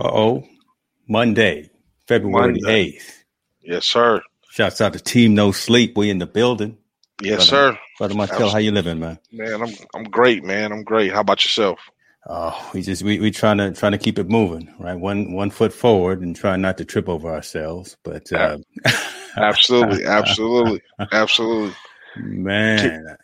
Uh-oh. Monday, February Monday. 8th. Yes, sir. Shouts out to Team No Sleep. We in the building. Yes, Brother- sir. Brother Martel, how you living, man? Man, I'm I'm great, man. I'm great. How about yourself? Oh, we just we we trying to trying to keep it moving, right? One one foot forward and trying not to trip over ourselves. But uh, Absolutely, absolutely, absolutely. man, Keep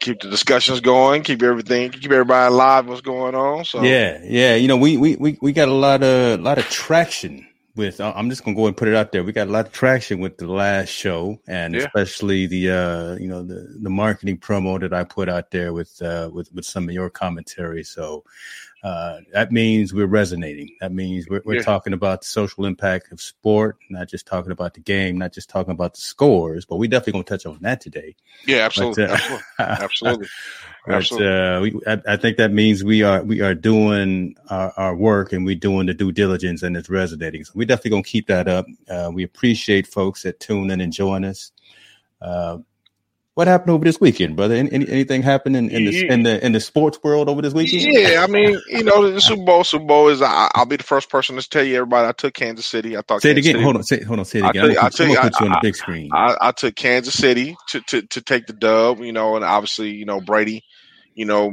the discussions going. Keep everything. Keep everybody alive. What's going on? So yeah, yeah. You know, we we we we got a lot of a lot of traction with. I'm just gonna go and put it out there. We got a lot of traction with the last show, and Yeah. especially the uh you know the the marketing promo that I put out there with uh with with some of your commentary. So. Uh, that means we're resonating. That means we're, we're Yeah. talking about the social impact of sport, not just talking about the game, not just talking about the scores, but we definitely gonna touch on that today. yeah, absolutely, But, uh, absolutely, absolutely. But uh, we, I, I think that means we are we are doing our, our work and we're doing the due diligence and it's resonating. So we definitely gonna keep that up. Uh, we appreciate folks that tune in and join us. What happened over this weekend, brother? Any, any, anything happened in, in the in the in the sports world over this weekend? Yeah, I mean, you know, the Super Bowl. Super Bowl is. I, I'll be the first person to tell you, everybody. I took Kansas City. I thought. Say it Kansas again. City- Hold on. Say, hold on. Say it again. tell you- I'm gonna put, I'm you, gonna put you on the big screen. I, I took Kansas City to, to to take the dub, you know, and obviously, you know, Brady, you know,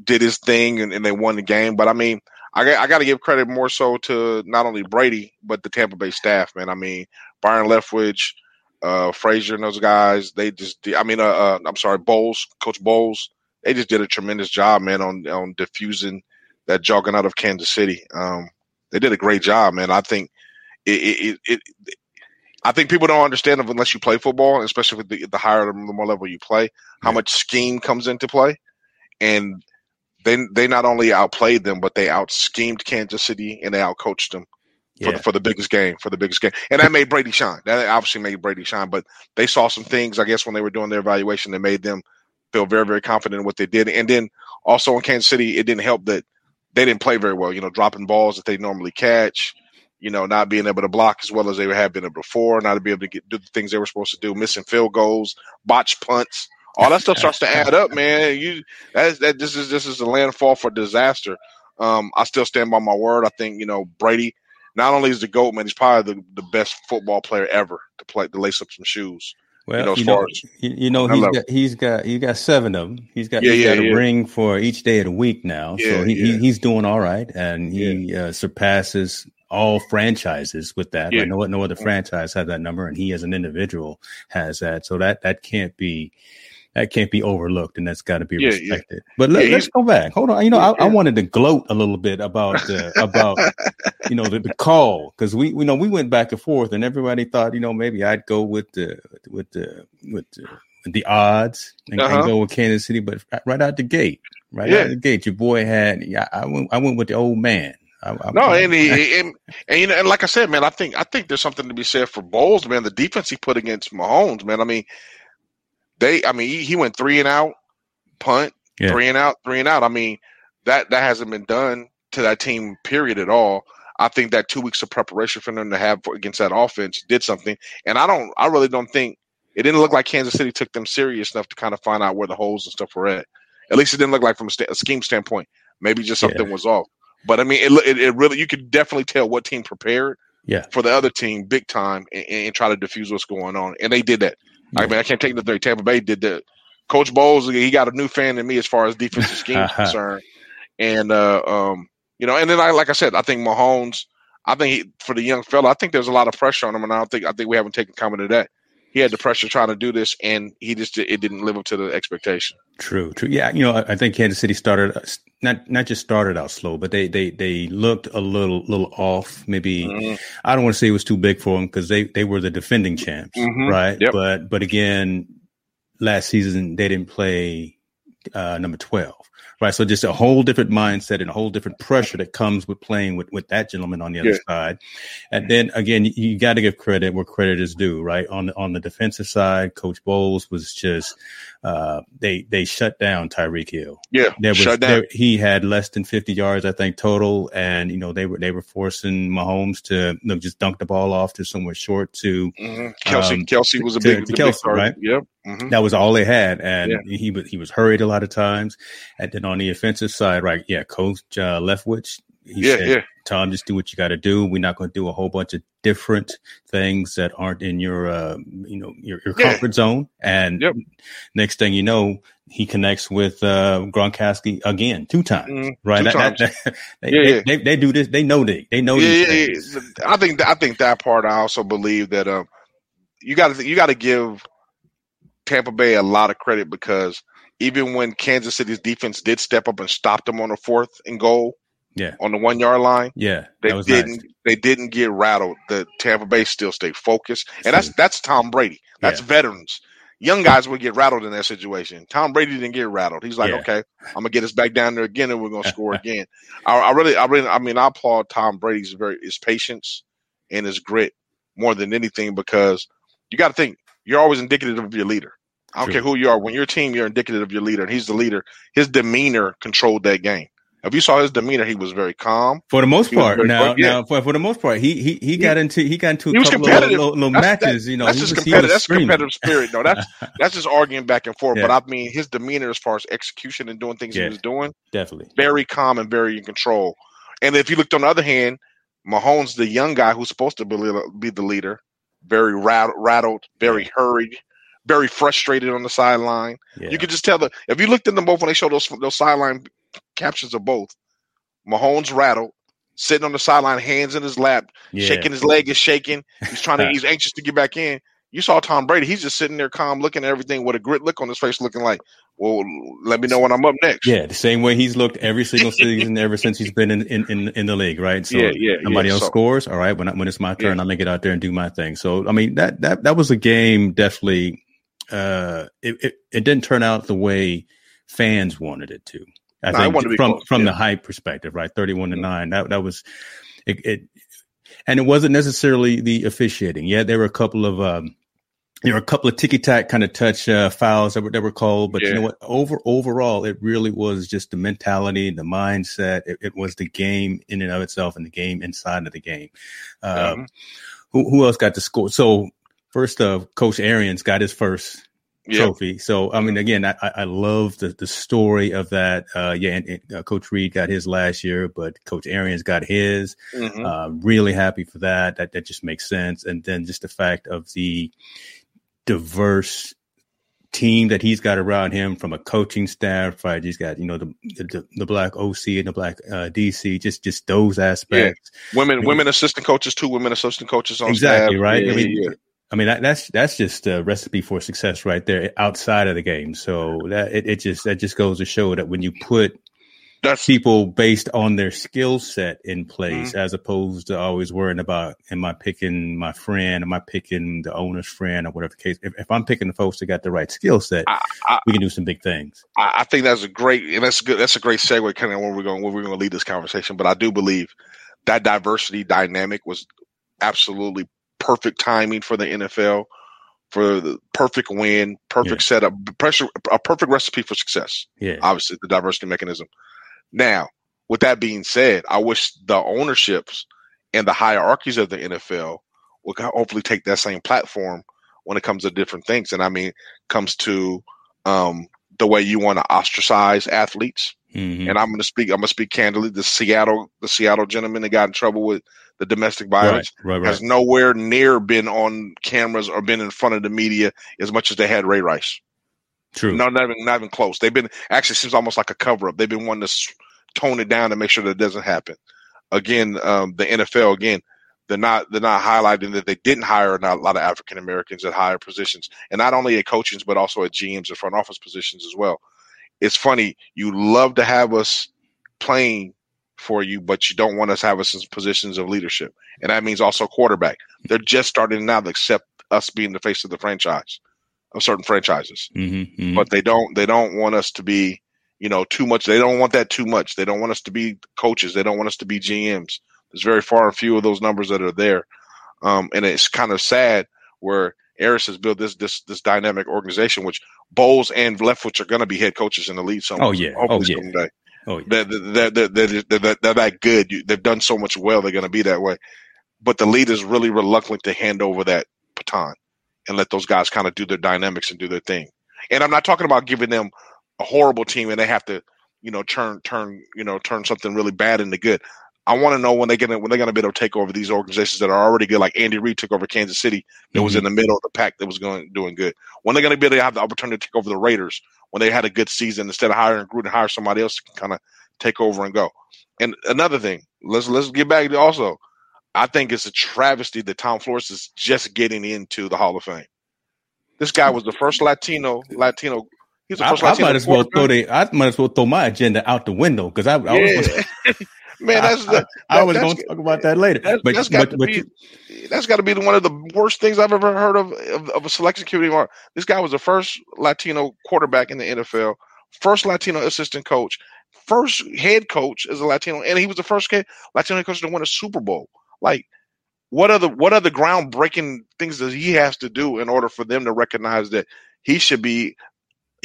did his thing and, and they won the game. But I mean, I got, I got to give credit more so to not only Brady but the Tampa Bay staff, man. I mean, Byron Leftwich, uh, Frazier, and those guys, they just, did, I mean, uh, uh, I'm sorry, Bowles, Coach Bowles, they just did a tremendous job, man, on on diffusing that juggernaut of Kansas City. Um, they did a great job, man. I think it, it, it, it I think people don't understand unless you play football, especially with the, the higher, the more level you play, how Yeah. much scheme comes into play. And they they not only outplayed them, but they out schemed Kansas City and they outcoached them for, Yeah. the, for the biggest game, for the biggest game. And that made Brady shine. That obviously made Brady shine. But they saw some things, I guess, when they were doing their evaluation that made them feel very, very confident in what they did. And then also in Kansas City, it didn't help that they didn't play very well, you know, dropping balls that they normally catch, you know, not being able to block as well as they have been able before, not to be able to get do the things they were supposed to do, missing field goals, botch punts. All that stuff starts to add up, man. You that that this is this is a landfall for disaster. Um, I still stand by my word. I think you know Brady. Not only is the goat man, he's probably the, the best football player ever to play to lace up some shoes. Well, know, as you know, far as- you, you know, he's got he's got he's got seven of them. He's got Yeah, he's yeah, got a yeah. ring for each day of the week now, so he, he he's doing all right, and he uh, surpasses all franchises with that. Yeah. Like no no other franchise has that number, and he as an individual has that. So that that can't be. That can't be overlooked, and that's got to be Yeah, yeah. respected. But let, Yeah, us go back. Hold on. You know, I, I Yeah. wanted to gloat a little bit about the about you know the, the call because we you know we went back and forth and everybody thought you know maybe I'd go with the with the with the, the odds and, and Uh-huh. go with Kansas City, but right out the gate, right Yeah. out the gate, your boy had yeah I went I went with the old man. I, I, No, and, he, and and you know, and like I said, man, I think I think there's something to be said for Bowles, man. The defense he put against Mahomes, man. I mean, they, I mean, he, he went three and out, punt, Yeah. three and out, three and out. I mean, that that hasn't been done to that team, period, at all. I think that two weeks of preparation for them to have for, against that offense did something, and I don't, I really don't think it didn't look like Kansas City took them serious enough to kind of find out where the holes and stuff were at. At least it didn't look like from a, sta- a scheme standpoint. Maybe just Yeah. something was off. But I mean, it, it, it really you could definitely tell what team prepared yeah for the other team big time and, and try to diffuse what's going on, and they did that. I mean, I can't take the thing. Tampa Bay did that. Coach Bowles, he got a new fan in me as far as defensive scheme is concerned. And uh, um, you know, and then I like I said, I think Mahomes. I think he, for the young fella, I think there's a lot of pressure on him, and I don't think I think we haven't taken comment of that. He had the pressure trying to do this, and he just it didn't live up to the expectation. True, true. Yeah, you know, I think Kansas City started not not just started out slow, but they they they looked a little little off. Maybe mm-hmm. I don't want to say it was too big for them because they they were the defending champs, mm-hmm. right? Yep. But but again, last season they didn't play uh, number twelve right? So just a whole different mindset and a whole different pressure that comes with playing with, with that gentleman on the other yeah. side. And then again, you, you got to give credit where credit is due, right? On the, on the defensive side, Coach Bowles was just, uh, they, they shut down Tyreek Hill. Yeah. There was, shut down. There, he had less than 50 yards, I think, total. And, you know, they were, they were forcing Mahomes to you know, just dunk the ball off to somewhere short to mm-hmm. Kelce. Um, Kelce was a big, to, to Kelce, big right? Yep. Mm-hmm. That was all they had, and yeah. he was he was hurried a lot of times. And then on the offensive side, right? Yeah, Coach uh, Leftwich. He yeah, said, yeah. Tom, just do what you got to do. We're not going to do a whole bunch of different things that aren't in your, uh, you know, your, your yeah. comfort zone. And yep. next thing you know, he connects with uh, Gronkowski again two times, mm, right? Two that, times. That, they, yeah, they, They, they, do this. They know they they know. Yeah, yeah, I think I think that part. I also believe that um, you got to you got to give Tampa Bay a lot of credit because even when Kansas City's defense did step up and stop them on the fourth and goal, yeah, on the one yard line, yeah, they didn't nice. they didn't get rattled. The Tampa Bay still stayed focused, and that's that's Tom Brady. That's yeah. veterans. Young guys would get rattled in that situation. Tom Brady didn't get rattled. He's like, yeah. okay, I'm gonna get us back down there again, and we're gonna score again. I, I, really, I really, I mean, I applaud Tom Brady's very his patience and his grit more than anything because you got to think you're always indicative of your leader. I don't True. care who you are. When you're a team, you're indicative of your leader, and he's the leader. His demeanor controlled that game. If you saw his demeanor, he was very calm. For the most part, now, yeah. now for, for the most part, he he he got into he got into a couple of little, little matches. That, you know, that's just was, competitive. That's competitive spirit. No, that's that's just arguing back and forth. Yeah. But I mean, his demeanor as far as execution and doing things yeah, he was doing, definitely very calm and very in control. And if you looked on the other hand, Mahomes, the young guy who's supposed to be, be the leader, very rattled, very hurried, very frustrated on the sideline. Yeah. You could just tell that if you looked at them both when they showed those those sideline captions of both, Mahomes rattled, sitting on the sideline, hands in his lap, yeah. shaking his leg is shaking. He's trying to he's anxious to get back in. You saw Tom Brady, he's just sitting there calm, looking at everything with a grit look on his face, looking like, Well, let me know when I'm up next. Yeah, the same way he's looked every single season ever since he's been in, in, in, in the league, right? So yeah, yeah, somebody yeah. else so, scores, all right, when when it's my turn, yeah. I'm gonna get out there and do my thing. So I mean that that that was a game definitely uh, it, it, it didn't turn out the way fans wanted it to. I no, think I from close, from yeah. the hype perspective, right? Thirty-one to nine. That that was it, it, and it wasn't necessarily the officiating. Yeah, there were a couple of um, there were a couple of ticky tack kind of touch uh, fouls that were that were called, but yeah. you know what? Over overall, it really was just the mentality, the mindset. It, it, was the game in and of itself, and the game inside of the game. Mm-hmm. who who else got the score? So first of uh, Coach Arians got his first yep. trophy. So I mean, again, I, I love the the story of that. Uh, yeah, and, and uh, Coach Reid got his last year, but Coach Arians got his. Mm-hmm. Uh, really happy for that. That that just makes sense. And then just the fact of the diverse team that he's got around him from a coaching staff, right? He's got, you know, the the, the black OC and the black uh, DC, just just those aspects. Yeah. Women I mean, women assistant coaches, two women assistant coaches on exactly staff. right. Yeah, I mean, yeah. I mean that, that's that's just a recipe for success right there outside of the game. So that it, it just that just goes to show that when you put that's people based on their skill set in place, mm-hmm. as opposed to always worrying about am I picking my friend, am I picking the owner's friend, or whatever the case. If, if I'm picking the folks that got the right skill set, I, I, we can do some big things. I, I, think that's a great and that's good. That's a great segue, kind of where we're going. Where we're going to lead this conversation. But I do believe that diversity dynamic was absolutely perfect timing for the NFL, for the perfect win, perfect yeah. setup, pressure, a perfect recipe for success. Yeah, obviously the diversity mechanism. Now, with that being said, I wish the ownerships and the hierarchies of the NFL would hopefully take that same platform when it comes to different things. And I mean, comes to um, the way you want to ostracize athletes. Mm-hmm. And I'm going to speak. I'm going to speak candidly. The Seattle, the Seattle gentleman that got in trouble with the domestic violence, right, right, right. has nowhere near been on cameras or been in front of the media as much as they had Ray Rice. True. No, not even not even close. They've been actually seems almost like a cover up. They've been wanting to tone it down to make sure that it doesn't happen. Again, um, the NFL again, they're not they're not highlighting that they didn't hire not a lot of African Americans at higher positions, and not only at coaching but also at GMs and front office positions as well. It's funny you love to have us playing for you, but you don't want us to have us in positions of leadership, and that means also quarterback. They're just starting now to accept us being the face of the franchise of certain franchises, mm-hmm, mm-hmm. but they don't they don't want us to be you know too much. They don't want that too much. They don't want us to be coaches. They don't want us to be GMs. There's very far and few of those numbers that are there, um, and it's kind of sad where Arians has built this this this dynamic organization, which Bowles and Leftwich are going to be head coaches in the league. Some oh yeah, oh yeah. Someday. Oh, yeah. They're, they're, they're, they're, they're that good. They've done so much well. They're going to be that way. But the lead is really reluctant to hand over that baton and let those guys kind of do their dynamics and do their thing. And I'm not talking about giving them a horrible team and they have to, you know, turn turn you know turn something really bad into good. I want to know when they get when they're going to be able to take over these organizations that are already good, like Andy Reid took over Kansas City, that mm-hmm. was in the middle of the pack that was going doing good. When they're going to be able to have the opportunity to take over the Raiders when they had a good season instead of hiring Gruden, hire somebody else to kind of take over and go. And another thing, let's let's get back to also. I think it's a travesty that Tom Flores is just getting into the Hall of Fame. This guy was the first Latino Latino. He's the first I, Latino I might as well throw the, I might as well throw my agenda out the window because I, I yeah. was. Man, that's I, I, I was going to talk about that later. That's, but, that's got but, to be, you, that's got to be one of the worst things I've ever heard of, of, of a selection committee. This guy was the first Latino quarterback in the NFL, first Latino assistant coach, first head coach as a Latino, and he was the first Latino coach to win a Super Bowl. Like, what are the what are the groundbreaking things that he has to do in order for them to recognize that he should be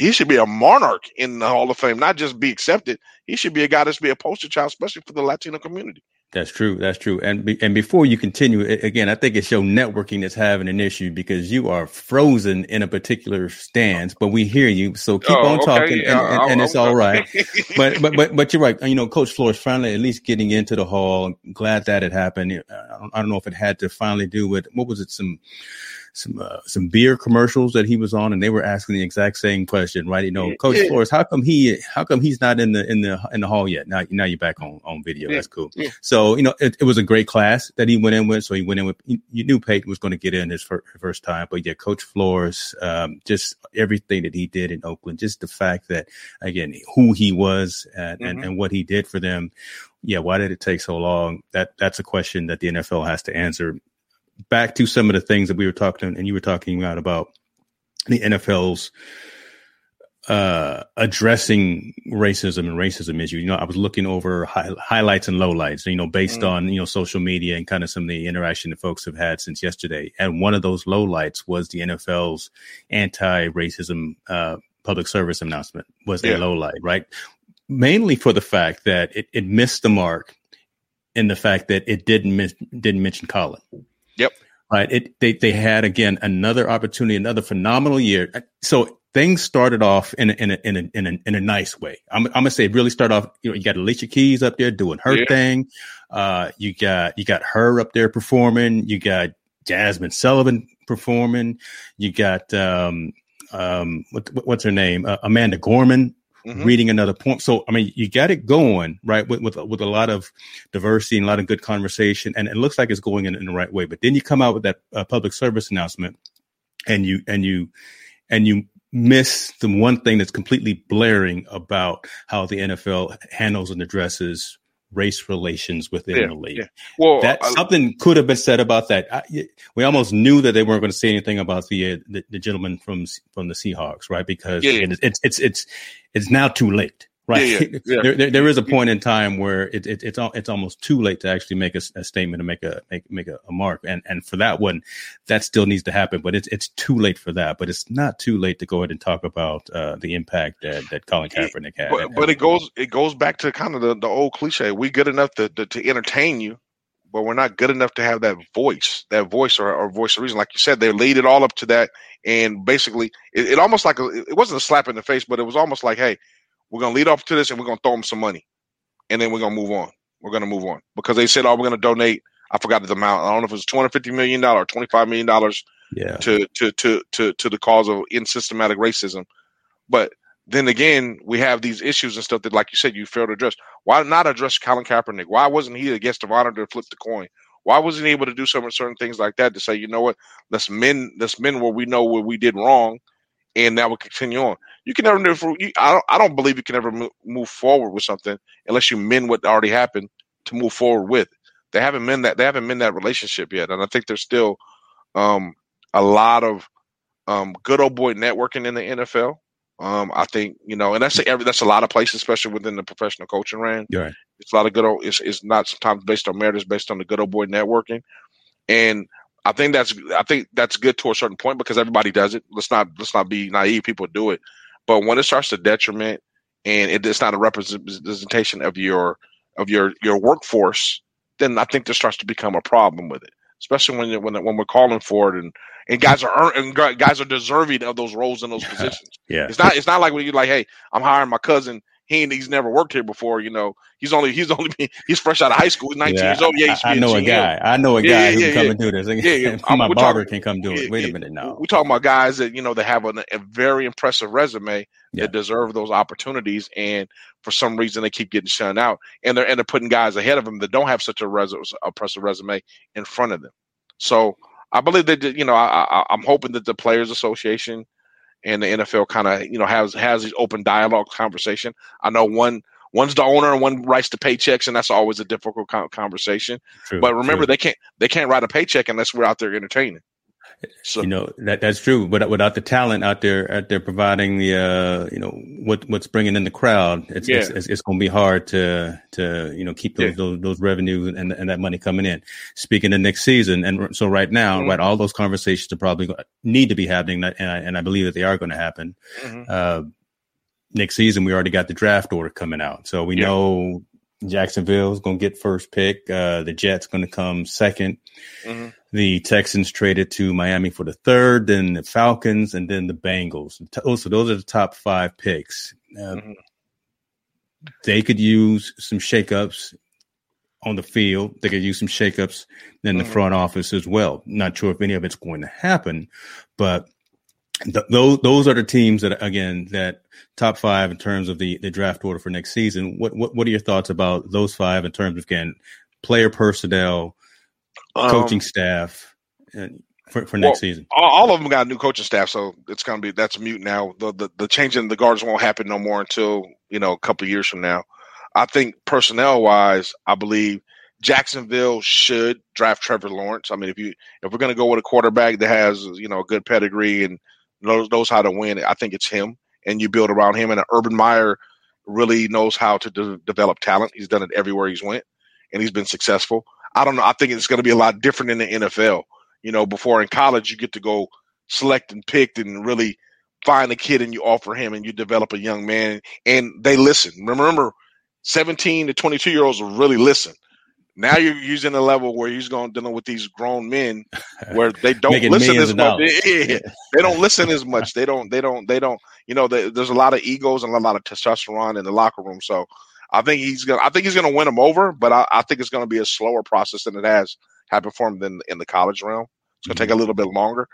he should be a monarch in the Hall of Fame, not just be accepted. He should be a guy that's be a poster child, especially for the Latino community. That's true. That's true. And be, and before you continue, again, I think it's your networking that's having an issue because you are frozen in a particular stance. But we hear you, so keep oh, on okay. talking, and, and, and it's all right. but but but but you're right. You know, Coach Flores finally at least getting into the hall. I'm glad that it happened. I don't know if it had to finally do with what was it some some uh, some beer commercials that he was on, and they were asking the exact same question, right? You know, Coach yeah. Flores, how come he how come he's not in the in the in the hall yet? Now now you're back on on video. Yeah. That's cool. Yeah. So you know, it, it, was a great class that he went in with. So he went in with you knew Peyton was going to get in his first, first time, but yeah, Coach Flores, um, just everything that he did in Oakland, just the fact that again who he was and, mm-hmm. and, and what he did for them yeah, why did it take so long? That that's a question that the NFL has to answer back to some of the things that we were talking and you were talking about about the NFL's uh, addressing racism and racism issues. You know, I was looking over hi- highlights and lowlights, you know, based mm. on, you know, social media and kind of some of the interaction that folks have had since yesterday. And one of those lowlights was the NFL's anti-racism, uh, public service announcement was yeah. a lowlight, right? Mainly for the fact that it, it missed the mark in the fact that it didn't miss, didn't mention Colin. Yep. Right. It they they had again another opportunity, another phenomenal year. So things started off in a, in a, in a, in a, in a nice way. I'm, I'm gonna say really start off. You know, you got Alicia Keys up there doing her yeah. thing. Uh, you got you got her up there performing. You got Jazmine Sullivan performing. You got um um what, what's her name? Uh, Amanda Gorman mm-hmm. reading another point. So, I mean, you got it going right with, with, with a lot of diversity and a lot of good conversation, and it looks like it's going in, in the right way. But then you come out with that uh, public service announcement, and you and you and you miss the one thing that's completely blaring about how the NFL handles and addresses race relations within yeah, the league. Yeah. Well, that I, something could have been said about that. I, we almost knew that they weren't going to say anything about the, uh, the, the gentleman from from the Seahawks, right? Because yeah, it's it's it's it's now too late right? Yeah, yeah, yeah. there, there, there is a point in time where it, it, it's it's almost too late to actually make a, a statement and make a make make a, a, mark, and and for that one, that still needs to happen. But it's it's too late for that. But it's not too late to go ahead and talk about uh, the impact that, that Colin Kaepernick had. But, but it goes it goes back to kind of the, the old cliche: we good enough to, to, to entertain you. But we're not good enough to have that voice, that voice or, or voice of reason. Like you said, they laid it all up to that, and basically, it, it almost like a, it wasn't a slap in the face, but it was almost like, "Hey, we're gonna lead off to this and we're gonna throw them some money, and then we're gonna move on. We're gonna move on because they said, "Oh, we're gonna donate." I forgot the amount. I don't know if it was two hundred fifty million dollars, twenty five million dollars Yeah. to, to to to to the cause of in systematic racism. But then again, we have these issues and stuff that, like you said, you failed to address. Why not address Colin Kaepernick? Why wasn't he a guest of honor to flip the coin? Why wasn't he able to do some certain things like that to say, you know what, let's mend let's mend where we know where we did wrong, and that will continue on. You can never do. You, I don't. I don't believe you can ever move forward with something unless you mend what already happened to move forward with. They haven't mend that. They haven't mend that relationship yet, and I think there's still um, a lot of um, good old boy networking in the NFL. Um, I think you know, and that's a, every that's a lot of places, especially within the professional coaching range. You're right. It's a lot of good old. It's, it's not sometimes based on merit. It's based on the good old boy networking, and I think that's I think that's good to a certain point because everybody does it. Let's not let's not be naive. People do it, but when it starts to detriment and it, it's not a representation of your of your your workforce, then I think there starts to become a problem with it. Especially when when when we're calling for it and and guys are and guys are deserving of those roles and those positions. Yeah. It's not it's not like when you're like, hey, I'm hiring my cousin. He he's never worked here before. You know, he's only he's only he's fresh out of high school. He's 19 Yeah, years old. Yeah, he's I, I know a GM. guy. I know a guy yeah, who yeah, can come and do this. Yeah, yeah. I'm- My we're barber talking- can come do it. Wait a minute now. We're talking about guys that you know that have a, a very impressive resume that deserve those opportunities, and for some reason they keep getting shunned out, and they're and they're putting guys ahead of them that don't have such a res- impressive resume in front of them. So I believe that you know I, I, I'm hoping that the Players Association and the NFL kind of you know has has these open dialogue conversation. I know one one's the owner and one writes the paychecks, and that's always a difficult conversation. True, But remember, true. they can't they can't write a paycheck unless we're out there entertaining. So you know that that's true. But without the talent out there, out there providing the uh, you know what what's bringing in the crowd, it's it's, Yeah. it's, it's going to be hard to to you know keep those Yeah. those, those revenues and and that money coming in. Speaking of next season, and so right now, Mhm. right, all those conversations are probably need to be happening, and I, and I believe that they are going to happen. Mhm. Uh, next season, we already got the draft order coming out, so we Yeah. know Jacksonville's going to get first pick. Uh, the Jets going to come second. Mhm. The Texans traded to Miami for the third, then the Falcons, and then the Bengals. T- So those are the top five picks. Uh, Mhm. They could use some shakeups on the field. They could use some shakeups in the Mhm. front office as well. Not sure if any of it's going to happen, but th- those those are the teams that again that top five in terms of the the draft order for next season. What what what are your thoughts about those five in terms of again player personnel, coaching Um, staff, and for, for next well, season? all, all of them got new coaching staff, so it's gonna be that's mute now. The the, the changing the guards won't happen no more until you know a couple of years from now. I think personnel wise, I believe Jacksonville should draft Trevor Lawrence. I mean, if you if we're gonna go with a quarterback that has you know a good pedigree and knows knows how to win, I think it's him. And you build around him. And uh, Urban Meyer really knows how to de- develop talent. He's done it everywhere he's went, and he's been successful. I don't know. I think it's going to be a lot different in the NFL. You know, before in college, you get to go select and pick and really find a kid and you offer him and you develop a young man and they listen. Remember, 17 to 22 year olds will really listen. Now you're using a level where he's going dealing with these grown men where they don't listen as much. Yeah, they don't listen as much. They don't. They don't. They don't. You know, they, there's a lot of egos and a lot of testosterone in the locker room. So I think he's gonna. I think he's gonna win them over, but I, I think it's gonna be a slower process than it has happened for him than in the college realm. It's gonna take a little bit longer.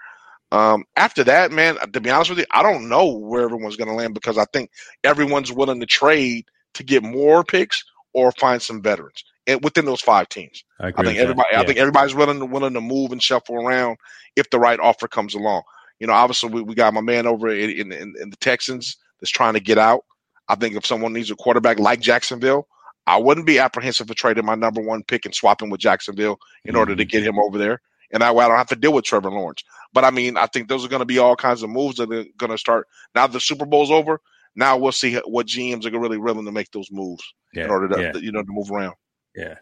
Um, after that, man, to be honest with you, I don't know where everyone's gonna land because I think everyone's willing to trade to get more picks or find some veterans within those five teams. I, I think everybody. I think everybody's willing to willing to move and shuffle around if the right offer comes along. You know, obviously we, we got my man over in, in in the Texans that's trying to get out. I think if someone needs a quarterback like Jacksonville, I wouldn't be apprehensive for trading my number one pick and swapping with Jacksonville in order to get him over there. And that way I don't have to deal with Trevor Lawrence. But I mean, I think those are going to be all kinds of moves that are going to start now. The Super Bowl's over. Now we'll see what GMs are really willing to make those moves yeah, in order to yeah. you know to move around. Yeah.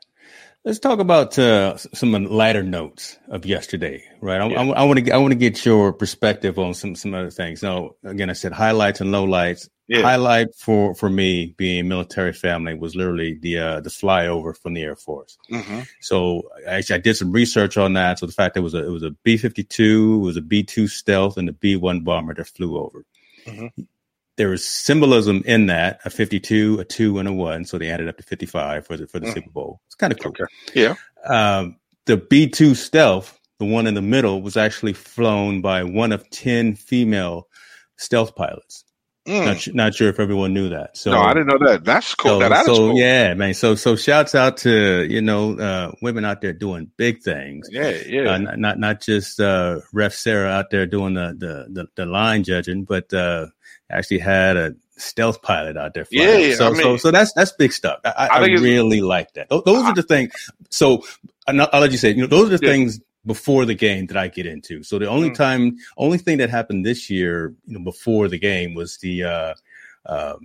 Let's talk about uh, some lighter notes of yesterday, right? I, Yeah. I, want to I want to get your perspective on some some other things. Now, again, I said highlights and lowlights. Yeah. Highlight for for me being military family was literally the uh, the flyover from the Air Force. Mm-hmm. So actually, I did some research on that. So the fact that it was a it was a B fifty two, it was a B two stealth, and a B one bomber that flew over. Mhm. There was symbolism in that a fifty two, a two, and a one. So they added up to fifty five for the for the Mhm. Super Bowl. It's kind of cool. Okay. Yeah. Um, the B two stealth, the one in the middle, was actually flown by one of ten female stealth pilots. Mm. Not, not sure if everyone knew that. So no, I didn't know that. That's cool. So, that, so cool. yeah, man. So so shouts out to you know uh, women out there doing big things. Yeah, yeah. Uh, not, not not just uh, Ref Sarah out there doing the the the, the line judging, but uh, actually had a stealth pilot out there. Yeah, yeah. So, I mean, so, so that's that's big stuff. I, I, I really like that. Those, those are the things. So I'll, I'll, let you say. You know, those are the yeah. things before the game that I get into. So the only mm. time, only thing that happened this year, you know, before the game was the uh, uh,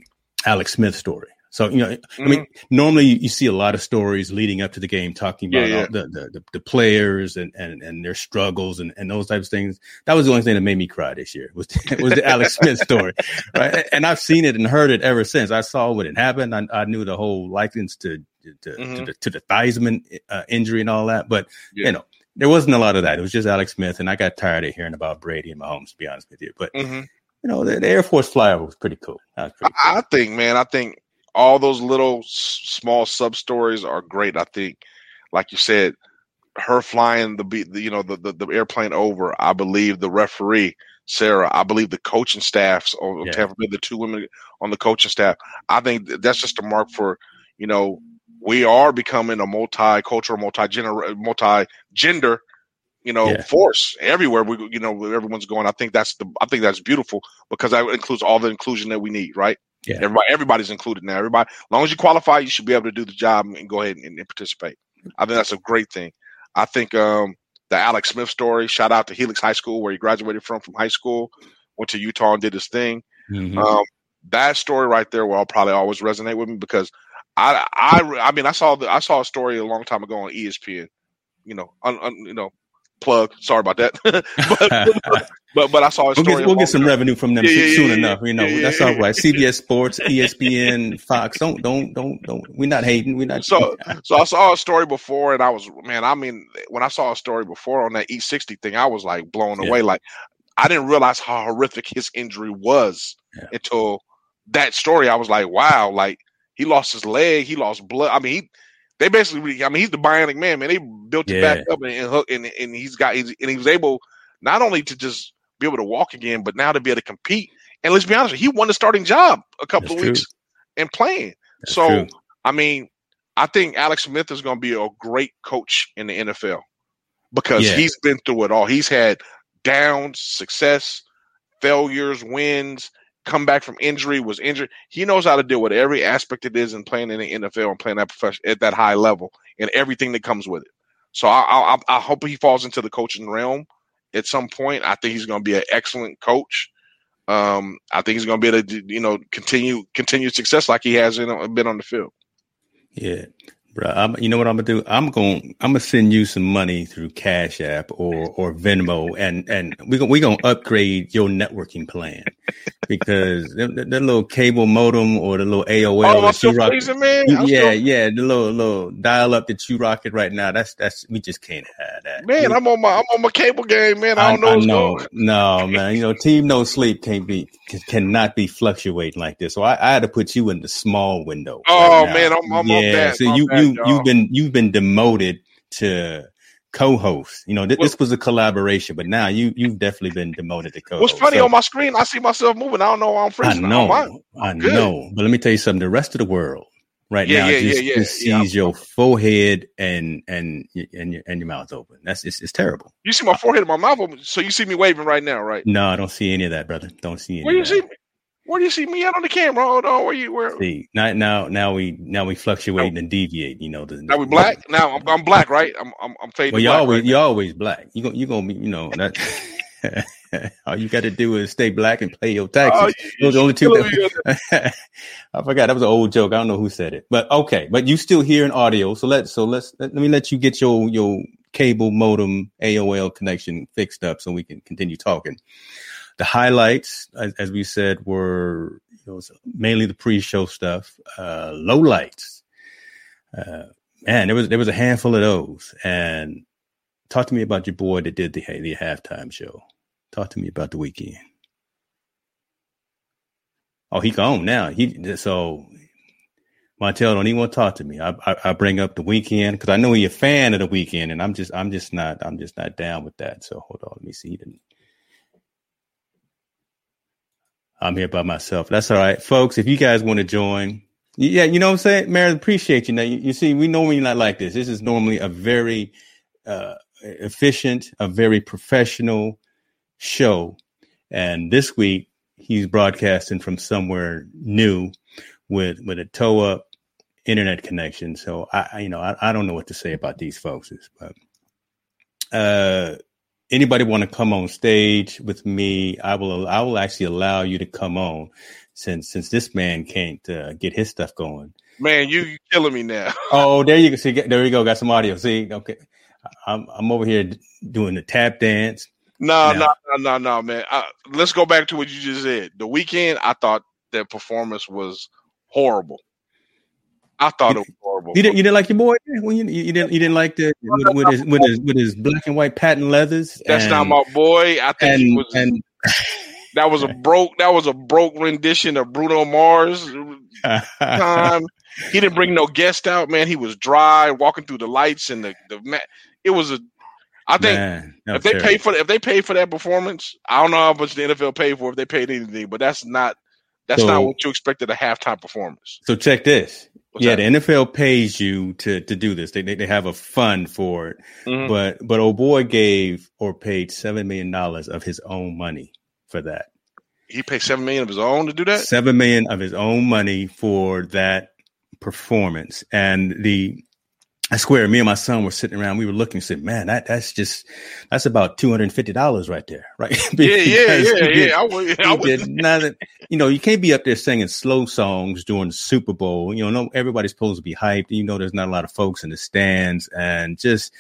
Alex Smith story. So you know, mm-hmm. I mean, mm-hmm. normally you, see a lot of stories leading up to the game talking about yeah, yeah. The, the, the players and, and and their struggles and, and those types of things. That was the only thing that made me cry this year was was the Alex Smith story, right? And I've seen it and heard it ever since. I saw what had happened. I, I knew the whole likeness to to, mm-hmm. to, the, to the Theismann uh, injury and all that, but yeah. you know, there wasn't a lot of that. It was just Alex Smith, and I got tired of hearing about Brady and Mahomes. To be honest with you, but. Mm-hmm you know, the, the, Air Force flyover was pretty cool. Was pretty cool. I think, man, I think all those little small sub stories are great. I think, like you said, her flying the, the you know the, the, the airplane over. I believe the referee Sarah. I believe the coaching staffs oh, of yeah. Tampa Bay, the two women on the coaching staff. I think that's just a mark for you know we are becoming a multicultural, multi gener multi gender you know, yeah. force everywhere. We, you know, everyone's going. I think that's the. I think that's beautiful because that includes all the inclusion that we need, right? Yeah. Everybody, everybody's included now. Everybody, as long as you qualify, you should be able to do the job and go ahead and, and participate. I think that's a great thing. I think um, the Alex Smith story. Shout out to Helix High School where he graduated from from high school, went to Utah and did his thing. Mm-hmm. Um, that story right there will probably always resonate with me because I I I mean I saw the I saw a story a long time ago on ESPN. You know, un, un, you know, plug. Sorry about that. but, but, but I saw a story. We'll get, we'll get some revenue from them yeah, yeah, soon yeah, enough. You know, that's all right. CBS Sports, ESPN, Fox. Don't don't don't don't. We're not hating. We're not. So so I saw a story before, and I was man. I mean, when I saw a story before on that E60 thing, I was like blown away. Like I didn't realize how horrific his injury was until that story. I was like, wow, like he lost his leg, he lost blood. I mean, he they basically, I mean, he's the bionic man, man. They built it yeah. back up and, and, and and he's got he's, and he was able not only to just be able to walk again, but now to be able to compete. And let's be honest, he won the starting job a couple That's of weeks and playing. That's so true. I mean, I think Alex Smith is going to be a great coach in the NFL because yeah. he's been through it all. He's had downs, success, failures, wins, come back from injury, was injured. He knows how to deal with every aspect it is in playing in the NFL and playing that profession at that high level and everything that comes with it. So I, I, I hope he falls into the coaching realm at some point. I think he's going to be an excellent coach. Um, I think he's going to be able to, you know, continue continue success like he has in, been on the field. Yeah, Bro, I'm, you know what I'm gonna do? I'm going I'm gonna send you some money through Cash App or or Venmo, and and we we gonna upgrade your networking plan because the, little cable modem or the little AOL oh, that you rock, man. yeah, yeah, the little little dial up that you rock it right now. That's that's we just can't have that. Man, we, I'm on my I'm on my cable game, man. I don't I, know. I know. No, man. You know, Team No Sleep can't be cannot be fluctuating like this. So I, I had to put you in the small window. Oh right man, I'm, I'm yeah. So you you y'all. you've been you've been demoted to co-host. You know, th- well, this was a collaboration, but now you you've definitely been demoted to co-host. What's funny so, on my screen? I see myself moving. I don't know why I'm freezing. I know, I'm, know. But let me tell you something. The rest of the world right yeah, now yeah, just, yeah, just sees your forehead and and and your, and your mouth open. That's it's, it's terrible. You see my forehead and my mouth open, so you see me waving right now, right? No, I don't see any of that, brother. Don't see any. Where you see me? Where do you see me at on the camera? Oh, Hold on, where you where? See, now now now we now we fluctuate and deviate. You know, the, now we black. Now I'm, I'm black, right? I'm I'm, I'm fading. Well, you always right you always black. You go you gonna be you know that. All you got to do is stay black and pay your oh, taxes. Oh, Those are the only two. That, I forgot that was an old joke. I don't know who said it, but okay. But you still hear an audio, so let's so let's let, let me let you get your your cable modem AOL connection fixed up so we can continue talking. The highlights, as, as we said, were mainly the pre-show stuff. Uh, low lights, uh, man, there was there was a handful of those. And talk to me about your boy that did the the halftime show. Talk to me about the Weeknd. Oh, he gone now. He so Montel don't even want to talk to me. I I, I bring up the Weeknd because I know he's a fan of the weekend, and I'm just I'm just not I'm just not down with that. So hold on, let me see. He didn't. I'm here by myself. That's all right, folks. If you guys want to join, yeah, you know what I'm saying, Mary. Appreciate you. Now you, you see, we normally not like this. This is normally a very uh, efficient, a very professional show, and this week he's broadcasting from somewhere new with with a toe up internet connection. So I, you know, I, I don't know what to say about these folks, but uh, anybody want to come on stage with me? I will. I will actually allow you to come on, since since this man can't uh, get his stuff going. Man, you you killing me now. oh, there you go. See, there you go. Got some audio. See, okay. I'm I'm over here doing the tap dance. No, no, no, no, no, man. Uh, let's go back to what you just said. The Weeknd, I thought that performance was horrible. I thought it was horrible. You didn't, you didn't like your boy when you, you didn't you didn't like the with, with his with his with his black and white patent leathers. That's and, not my boy. I think and, was, and that was a broke that was a broke rendition of Bruno Mars. Time he didn't bring no guest out, man. He was dry, walking through the lights and the the It was a. I think man, if they pay for if they pay for that performance, I don't know how much the NFL paid for if they paid anything, but that's not that's so, not what you expected a halftime performance. So check this. What's yeah, that? the NFL pays you to to do this. They they, they have a fund for it. Mm-hmm. But but old boy gave or paid seven million dollars of his own money for that. He paid seven million of his own to do that. Seven million of his own money for that performance, and the I swear, me and my son were sitting around. We were looking said, "Man, that that's just that's about two hundred and fifty dollars right there, right?" yeah, yeah, yeah, yeah. I would, I would. Did nothing. You know, you can't be up there singing slow songs during the Super Bowl. You know, no, everybody's supposed to be hyped. You know, there's not a lot of folks in the stands, and just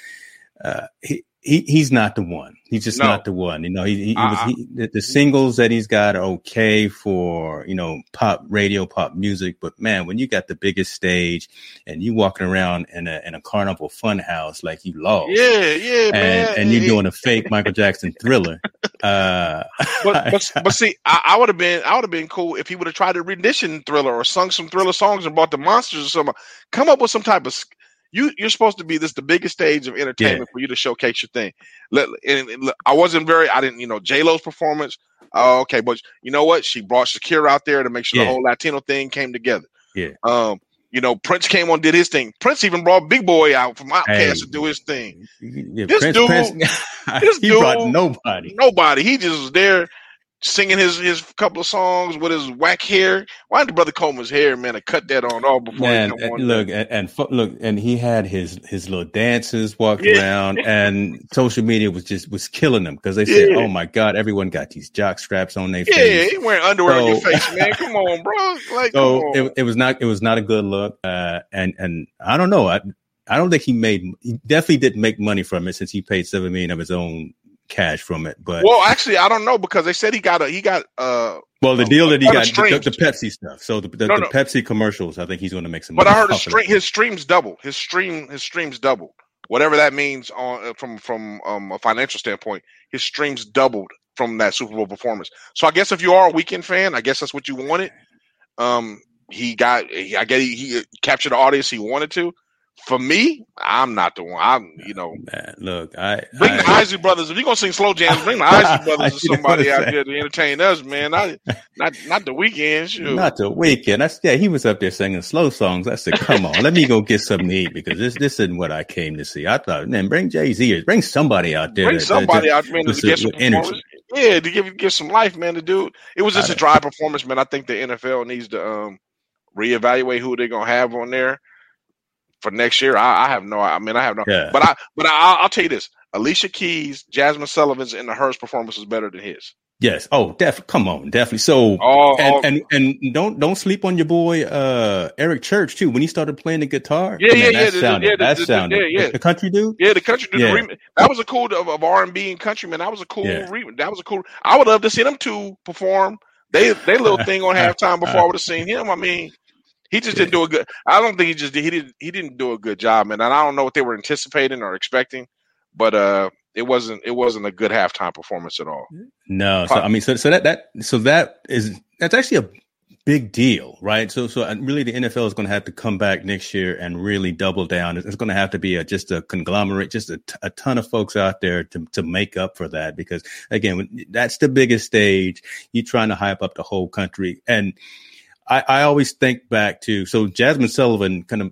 uh, he he he's not the one. He's just no. not the one. You know, he, he, uh was, uh-uh. he the, the, singles that he's got are okay for you know pop radio, pop music. But man, when you got the biggest stage and you walking around in a in a carnival fun house like you lost, yeah, yeah, and, man. and you're doing a fake Michael Jackson thriller. Uh, but, but but see, I, I would have been I would have been cool if he would have tried to rendition Thriller or sung some Thriller songs and brought the monsters or something. Come up with some type of you you're supposed to be this the biggest stage of entertainment yeah. for you to showcase your thing. Let, and, and, I wasn't very I didn't you know J Lo's performance. Oh, okay, but you know what? She brought Shakira out there to make sure yeah. the whole Latino thing came together. Yeah. Um. You know, Prince came on, did his thing. Prince even brought Big Boi out from Outkast hey, to do his thing. Yeah, this Prince, dude, Prince, this he dude, brought nobody. Nobody. He just was there singing his his couple of songs with his whack hair. Why did brother comb his hair, man, and cut that on all before man, on look and, and, look and he had his his little dances walking yeah. around and social media was just was killing them because they said, yeah. "Oh my god, everyone got these jock straps on their yeah, face." Yeah, he wearing underwear so, on your face, man. Come on, bro. Like, so it, it was not it was not a good look, uh, and and I don't know. I I don't think he made he definitely didn't make money from it since he paid seven million of his own cash from it. But well, actually, I don't know because they said he got a he got uh. Well, the deal that he got the, the, Pepsi stuff. So the, the, no, no. the, Pepsi commercials, I think he's going to make some. But I heard his, stream, his streams doubled. His stream his streams doubled. Whatever that means on uh, from from um, a financial standpoint, his streams doubled from that Super Bowl performance. So I guess if you are a Weeknd fan, I guess that's what you wanted. Um, he got. He, I guess he, he captured the audience he wanted to for me, I'm not the one. I'm, you know, Man, look, I bring I, the Isley Brothers. If you're gonna sing slow jams, bring the Isley Brothers or somebody out there to entertain us, man. Not, not, not the Weeknd, Sure. Not the Weeknd. That's yeah. He was up there singing slow songs. I said, come on, let me go get something to eat because this, this isn't what I came to see. I thought, man, bring Jay Z bring somebody out there. Bring to, somebody to, out, man, to, to get some energy. Yeah, to give give some life, man. To do it was just a dry performance, man. I think the NFL needs to um reevaluate who they're gonna have on there for next year. I, I, have no. I mean, I have no. Yeah. But I. But I, I'll tell you this: Alicia Keys, Jazmine Sullivan's, and the hers performance was better than his. Yes. Oh, definitely. Come on, definitely. So, oh, and, and, and don't don't sleep on your boy uh Eric Church too. When he started playing the guitar, yeah, yeah, yeah, sounded, yeah, that the, sounded, yeah, yeah. The country dude, yeah, the country dude. Yeah. The that was a cool of, of R and B and country man. That was a cool. Yeah. Re- that was a cool. I would love to see them two perform. They they little thing on halftime before I would have seen him. I mean, he just didn't do a good. I don't think he just did. He didn't. He didn't do a good job, man. And I don't know what they were anticipating or expecting, but uh, it wasn't. It wasn't a good halftime performance at all. No. So I mean, so so that that so that is that's actually a big deal, right? So, so really, the NFL is going to have to come back next year and really double down. It's going to have to be a, just a conglomerate, just a, t- a ton of folks out there to to make up for that. Because again, that's the biggest stage. You're trying to hype up the whole country, and I, I always think back to so Jazmine Sullivan kind of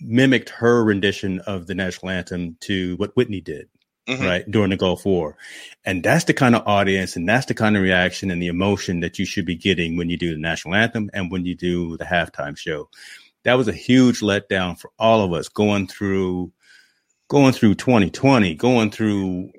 mimicked her rendition of the national anthem to what Whitney did mm-hmm. right, during the Gulf War. And that's the kind of audience and that's the kind of reaction and the emotion that you should be getting when you do the national anthem and when you do the halftime show. That was a huge letdown for all of us going through going through 2020, going through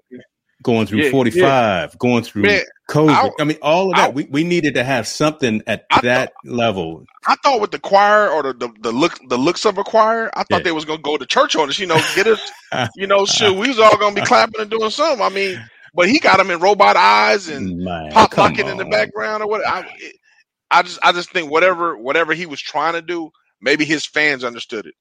going through yeah, 45, yeah. going through Man, COVID. I, I, mean, all of that. I, we, we needed to have something at I that thought, level. I thought with the choir or the, the, the look the looks of a choir, I thought yeah. they was gonna go to church on us. You know, get us. you know, shit. We was all gonna be clapping and doing something. I mean, but he got them in robot eyes and Man, pop locking in the background or what. I, it, I just I just think whatever whatever he was trying to do, maybe his fans understood it.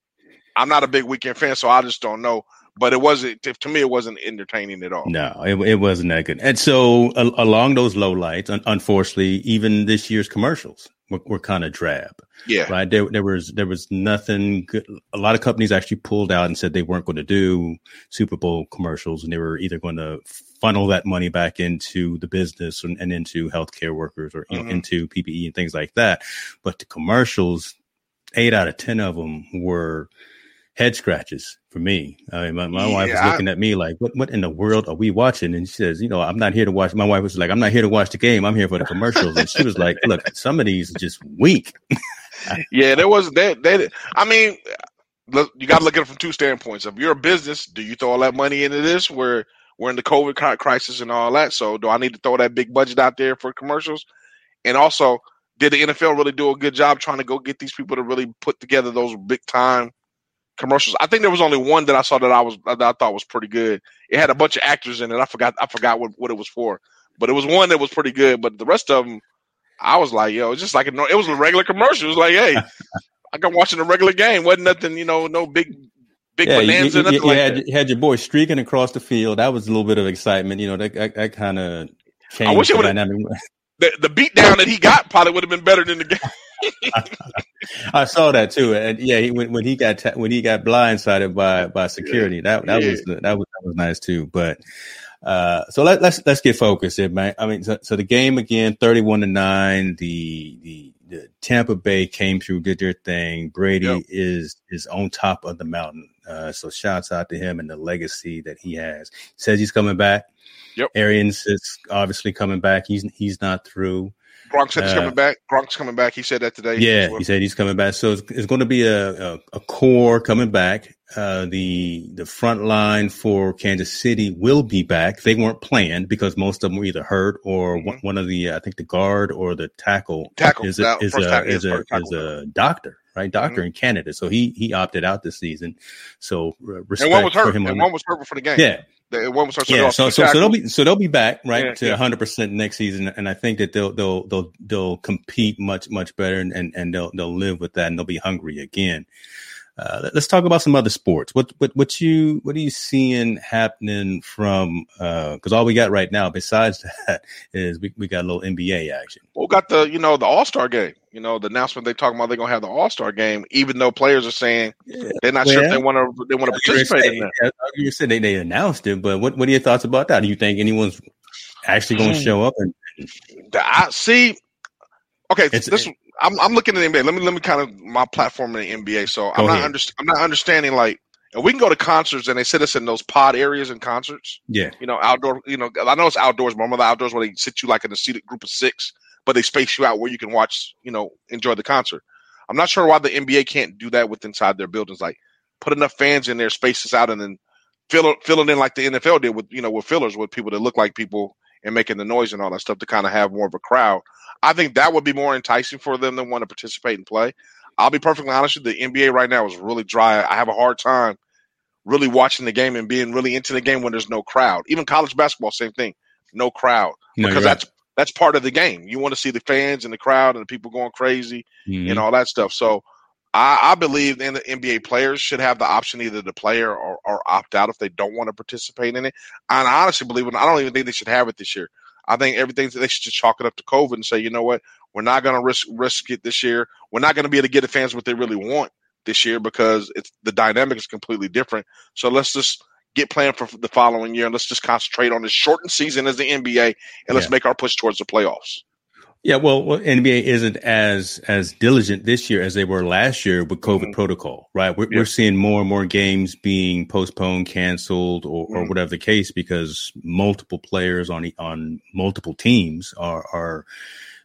I'm not a big Weeknd fan, so I just don't know but it wasn't to me it wasn't entertaining at all. No it, it wasn't that good. And so uh, along those low lights un- unfortunately even this year's commercials were, were kind of drab yeah. right? There, there was there was nothing good. A lot of companies actually pulled out and said they weren't going to do super bowl commercials and they were either going to funnel that money back into the business and, and into healthcare workers or you mm-hmm. know into ppe and things like that. But the commercials eight out of ten of them were head scratches for me. I mean, my, my yeah, wife was looking I, at me like, what, what in the world are we watching? And she says, you know, I'm not here to watch. My wife was like, I'm not here to watch the game. I'm here for the commercials. And she was like, look, some of these are just weak. yeah, there was that. That I mean, look, you got to look at it from two standpoints. If you're a business, do you throw all that money into this? Where we're in the COVID crisis and all that. So, do I need to throw that big budget out there for commercials? And also, did the NFL really do a good job trying to go get these people to really put together those big time commercials. I think there was only one that I saw that I was that I thought was pretty good. It had a bunch of actors in it. I forgot I forgot what, what it was for, but it was one that was pretty good. But the rest of them, I was like, yo, it's just like a, it was a regular commercial. It was like, hey, I got watching a regular game. wasn't nothing, you know, no big big yeah, bonanza. You, you, you, like had, had, your boy streaking across the field. That was a little bit of excitement. You know, that that, that kind of changed I wish the dynamic. The, the beat down that he got probably would have been better than the game. I saw that too, and yeah, he, when, when he got ta- when he got blindsided by by security, that that yeah. was that was that was nice too. But uh, so let, let's let's get focused, here, man. I mean, so, so the game again, thirty-one to nine. The, the the Tampa Bay came through, did their thing. Brady yep. is is on top of the mountain. Uh, so shouts out to him and the legacy that he has. He says he's coming back. Yep. Arians is obviously coming back. He's he's not through. Gronk said he's coming uh, back. Gronk's coming back. He said that today. Yeah, well. he said he's coming back. So it's, it's going to be a, a, a, core coming back. Uh, the the front line for Kansas City will be back. They weren't planned because most of them were either hurt or mm-hmm. one, one, of the I think the guard or the tackle, tackle is a, is, a, is, a, is a doctor right? Doctor mm-hmm. in Canada. So he he opted out this season. So respect and one was hurt. for him. And one was hurt for the game. Yeah, one was hurt. So yeah, so so, so, they'll be so they'll be back right yeah, to 100 yeah. percent next season, and I think that they'll they'll they'll they'll compete much much better, and and, and they'll they'll live with that, and they'll be hungry again. Uh, let's talk about some other sports. What what what you what are you seeing happening from? Because uh, all we got right now, besides that, is we, we got a little NBA action. Well, we got the you know the All Star game. You know the announcement they talking about they're gonna have the All Star game, even though players are saying yeah. they're not well, sure if they want to they want to participate in that. You said they, they announced it, but what what are your thoughts about that? Do you think anyone's actually going to hmm. show up? And I see. Okay, it's, this I'm, I'm looking at the NBA. Let me let me kind of my platform in the NBA. So go I'm not under, I'm not understanding like and we can go to concerts and they sit us in those pod areas in concerts. Yeah. You know, outdoor, you know, I know it's outdoors, but I'm the outdoors where they sit you like in a seated group of six, but they space you out where you can watch, you know, enjoy the concert. I'm not sure why the NBA can't do that with inside their buildings. Like put enough fans in there, spaces out, and then fill fill it in like the NFL did with, you know, with fillers with people that look like people and making the noise and all that stuff to kind of have more of a crowd. I think that would be more enticing for them to want to participate and play. I'll be perfectly honest with you, the NBA right now is really dry. I have a hard time really watching the game and being really into the game when there's no crowd. Even college basketball, same thing, no crowd no, because right. that's part of the game. You want to see the fans and the crowd and the people going crazy mm-hmm. and all that stuff. So I, I believe in the NBA players should have the option either to play or, or, or, opt out if they don't want to participate in it. And I honestly believe it. I don't even think they should have it this year. I think everything they should just chalk it up to COVID and say, you know what, We're not going to risk risk it this year. We're not going to be able to get the fans what they really want this year because it's the dynamic is completely different. So let's just get planned for the following year and let's just concentrate on this shortened season as the NBA and let's make our push towards the playoffs. Yeah, well, well, NBA isn't as as diligent this year as they were last year with COVID mm-hmm. protocol, right? We're, yeah. we're, seeing more and more games being postponed, canceled, or, mm-hmm. or whatever the case, because multiple players on on multiple teams are are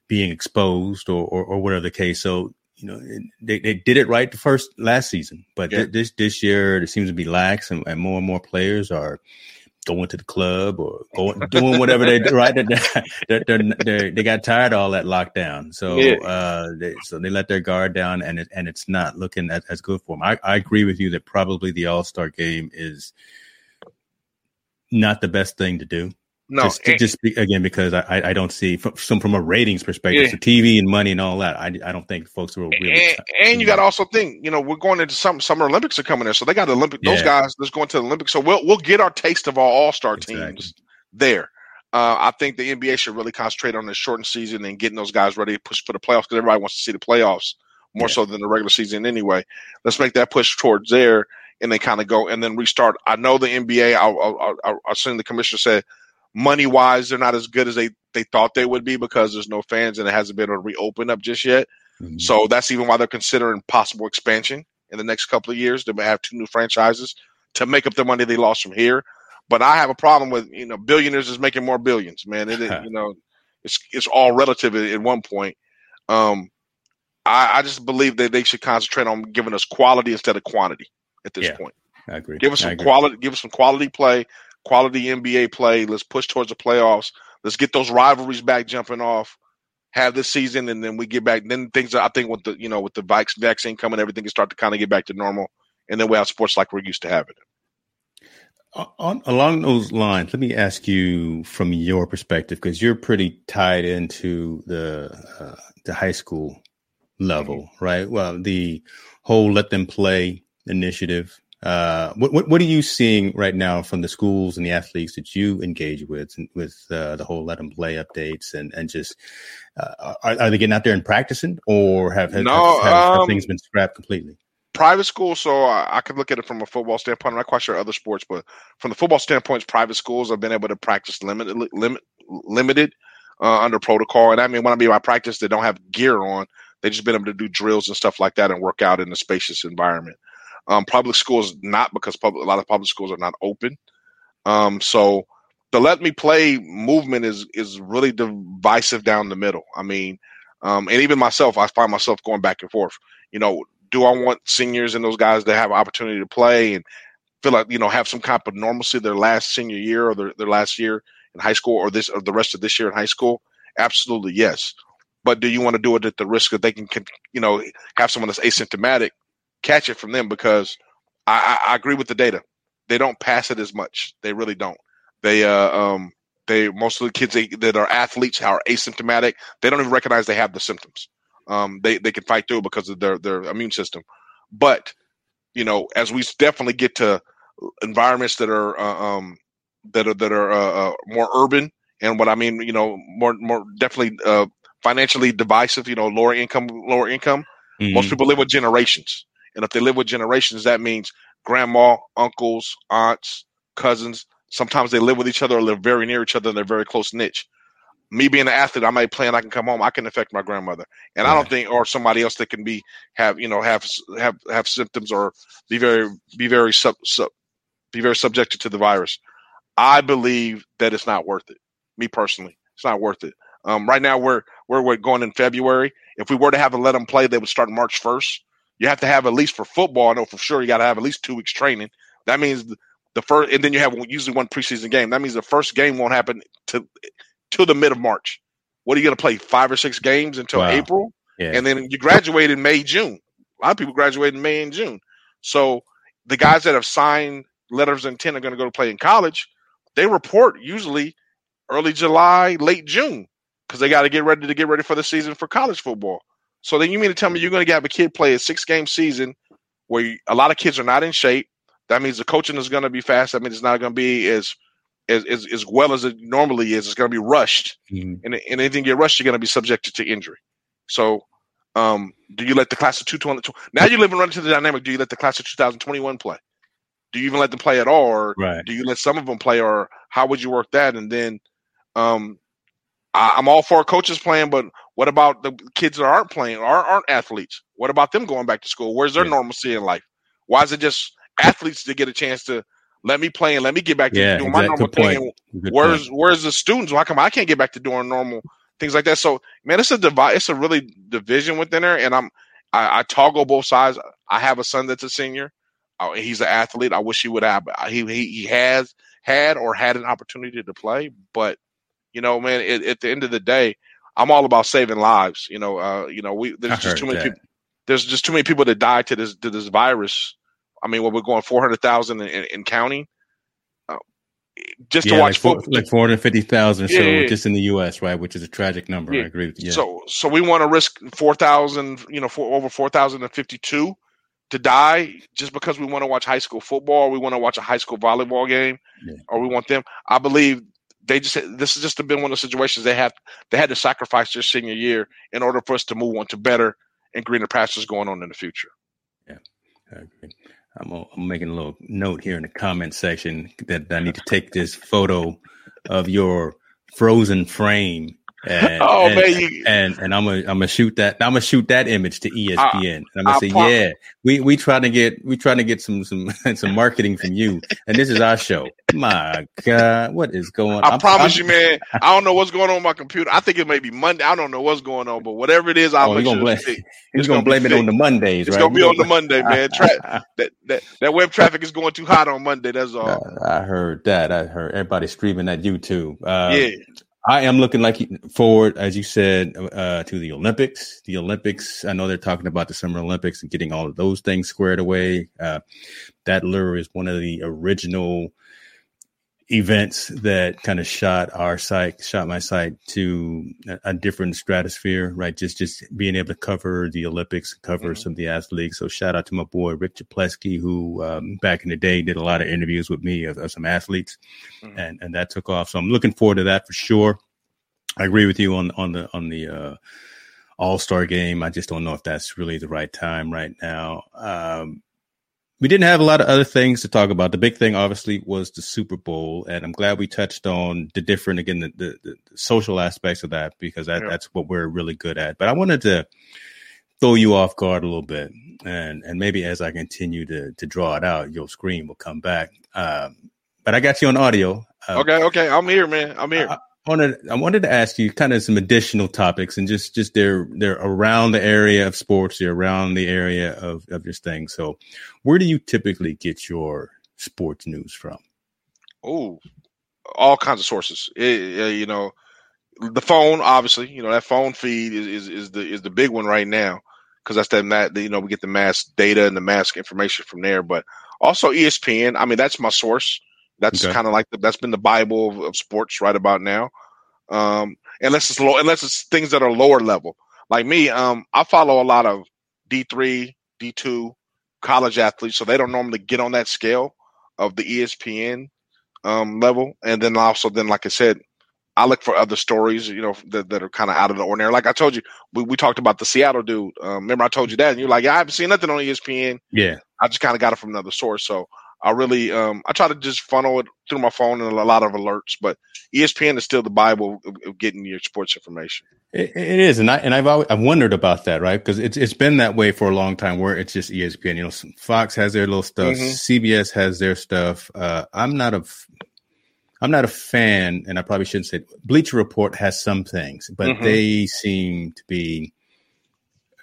being exposed, or or, or whatever the case. So you know they, they did it right the first last season, but yeah. th- this this year it seems to be lax, and, and more and more players are going to the club or going doing whatever they do. Right, they're, they're, they're, they got tired of all that lockdown, so yeah. uh, they, so they let their guard down, and it, and it's not looking as, as good for them. I, I agree with you that probably the All Star game is not the best thing to do. No, just, and, just again because I, I don't see from some from a ratings perspective, yeah. so TV and money and all that. I, I don't think folks will really. And, and you got to also think, you know, we're going into some summer Olympics are coming there, so they got the Olympic. Yeah. Those guys that's going to the Olympics, so we'll we'll get our taste of our All Star exactly. teams there. Uh, I think the NBA should really concentrate on the shortened season and getting those guys ready to push for the playoffs because everybody wants to see the playoffs more yeah. so than the regular season anyway. Let's make that push towards there and then kind of go and then restart. I know the NBA. I'll, I'll, I'll, I'll assume the commissioner said money wise, they're not as good as they, they thought they would be because there's no fans and it hasn't been able to reopen up just yet. Mm-hmm. So that's even why they're considering possible expansion in the next couple of years. They may have two new franchises to make up the money they lost from here. But I have a problem with you know billionaires is making more billions, man. It you know it's it's all relative at, one point. Um, I, I, just believe that they should concentrate on giving us quality instead of quantity at this yeah, point. I agree. Give us some quality. Give us some quality play quality NBA play. Let's push towards the playoffs. Let's get those rivalries back jumping off. Have this season, and then we get back. Then things, I think, with the you know with the Vikes vaccine coming, everything can start to kind of get back to normal, and then we have sports like we're used to having it. On, along those lines, let me ask you from your perspective because you're pretty tied into the uh, the high school level, mm-hmm. right? Well, the whole "let them play" initiative uh, what, what, what are you seeing right now from the schools and the athletes that you engage with with uh, the whole let them play updates and and just uh, are, are they getting out there and practicing or have, have, no, have, have, um, things been scrapped completely? Private school, so I, I could look at it from a football standpoint. I'm not quite sure other sports, but from the football standpoint, private schools have been able to practice limited limit limited uh, under protocol. And I mean, when I mean by practice, they don't have gear on. They just been able to do drills and stuff like that and work out in a spacious environment. Um, public schools not because public, a lot of public schools are not open. Um, so the let me play movement is is really divisive down the middle. I mean, um, and even myself, I find myself going back and forth. You know, do I want seniors and those guys to have an opportunity to play and feel like you know have some kind of normalcy their last senior year or their, their last year in high school or this or the rest of this year in high school? Absolutely yes. But do you want to do it at the risk that they can, can you know, have someone that's asymptomatic catch it from them because I, I, I agree with the data. They don't pass it as much. They really don't. They uh um they most of the kids they, that are athletes are asymptomatic. They don't even recognize they have the symptoms. Um, they they can fight through because of their their immune system. But you know, as we definitely get to environments that are uh, um that are that are uh, uh, more urban, and what I mean, you know, more more definitely uh, financially divisive. You know, lower income, lower income. Mm-hmm. Most people live with generations. And if they live with generations, that means grandma, uncles, aunts, cousins. Sometimes they live with each other or live very near each other and they're very close niche. Me being an athlete, I might play and I can come home. I can affect my grandmother, and right. I don't think, or somebody else that can be have you know have have have symptoms or be very be very sub, sub be very subjected to the virus. I believe that it's not worth it. Me personally, it's not worth it. Um, right now, we're, we're we're going in February. If we were to have to let them play, they would start March first you have to have at least for football. I know for sure you got to have at least two weeks training. That means the first, and then you have usually one preseason game. That means the first game won't happen to to the mid of March. What are you going to play? Five or six games until wow. April, yeah. and then you graduate in May, June. A lot of people graduate in May and June. So the guys that have signed letters of intent are going to go to play in college. They report usually early July, late June, because they got to get ready to get ready for the season for college football. So then you mean to tell me you're going to have a kid play a six game season where you, a lot of kids are not in shape? That means the coaching is going to be fast. That means it's not going to be as as, as, as well as it normally is. It's going to be rushed, mm-hmm. and, and anything get rushed, you're going to be subjected to injury. So, um, do you let the class of 220 now you live and run into the dynamic? Do you let the class of 2021 play? Do you even let them play at all, or Right. do you let some of them play, or how would you work that? And then, um, I, I'm all for coaches playing, but what about the kids that aren't playing or aren't athletes? What about them going back to school? Where's their Yeah. normalcy in life? Why is it just athletes to get a chance to let me play and let me get back to Yeah, doing my normal thing? point. And Good where's point. where's the students? Why come I can't get back to doing normal things like that? So man, it's a divide. It's a really division within there, and I'm I, I toggle both sides. I have a son that's a senior. Uh, he's an athlete. I wish he would have. He he, he has had or had an opportunity to play, but you know, man, it, at the end of the day, I'm all about saving lives. You know, uh, you know, we I there's just too many that. people. There's just too many people that die to this to this virus. I mean, when we're going 400,000 in, and counting, uh, just to watch like, football. like 450,000 or so Yeah, yeah, yeah. just in the U.S., right? Which is a tragic number. Yeah. I agree with you. Yeah. So so we want to risk four thousand, you know, for over four thousand and fifty two to die just because we want to watch high school football, or we want to watch a high school volleyball game, Yeah. or we want them. I believe they just this has just been one of the situations they have they had to sacrifice their senior year in order for us to move on to better and greener pastures going on in the future. Yeah, I agree. I'm, I'm making a little note here in the comment section that I need to take this photo of your frozen frame. And, Oh, and, man, you- and and I'm gonna I'm gonna shoot that I'm gonna shoot that image to ESPN. and I'm gonna I say, prom- yeah, we we trying to get we trying to get some some some marketing from you, and this is our show. My God, what is going? I I'm- promise I'm- you, man. I don't know what's going on with my computer. I think it may be Monday. I don't know what's going on, but whatever it is, I'll Oh, make gonna blame, it's he's gonna gonna blame it on the Mondays, It's right? gonna be on the Monday, man. Tra- that, that that web traffic is going too hot on Monday. That's all. I heard that. I heard everybody streaming at YouTube. Uh, yeah, I am looking like forward, as you said, uh, to the Olympics. The Olympics. I know they're talking about the Summer Olympics and getting all of those things squared away. Uh, that lure is one of the original events that kind of shot our site, shot my site to a, different stratosphere. Right, just just being able to cover the Olympics, cover Mhm. some of the athletes. So shout out to my boy Rick Chaplesky, who um, back in the day did a lot of interviews with me of, of some athletes Mhm. and and that took off. So I'm looking forward to that for sure. I agree with you on on the on the uh, All Star game. I just don't know if that's really the right time right now. Um, we didn't have a lot of other things to talk about. The big thing, obviously, was the Super Bowl, and I'm glad we touched on the different again the, the, the social aspects of that because that, Yeah. that's what we're really good at. But I wanted to throw you off guard a little bit, and and maybe as I continue to to draw it out, your screen will come back. Um, but I got you on audio. Uh, okay, okay. I'm here, man. I'm here. I wanted I wanted to ask you kind of some additional topics and just just they're they're around the area of sports, they're around the area of of this thing. So, where do you typically get your sports news from? Oh, all kinds of sources. It- uh, you know, the phone, obviously. You know that phone feed is is, is the is the big one right now because that's that ma- you know we get the mass data and the mass information from there. But also ESPN. I mean, that's my source. That's Okay. kind of like the, that's been the bible of, of sports right about now. Um, unless it's low, unless it's things that are lower level. Like me, um, I follow a lot of D three, D two college athletes, so they don't normally get on that scale of the ESPN um, level. And then also, then like I said, I look for other stories, you know, that, that are kind of out of the ordinary. Like I told you, we, we talked about the Seattle dude. Um, remember, I told you that, and you're like, yeah, I haven't seen nothing on ESPN. Yeah, I just kind of got it from another source. So I really, um, I try to just funnel it through my phone and a lot of alerts. But ESPN is still the bible of, getting your sports information. it, it is, and I and I've always, I've wondered about that, right? Because it's it's been that way for a long time, where it's just ESPN. You know, Fox has their little stuff, Mhm. CBS has their stuff. Uh, I'm not a f- I'm not a fan, and I probably shouldn't say. It. Bleacher Report has some things, but Mhm. they seem to be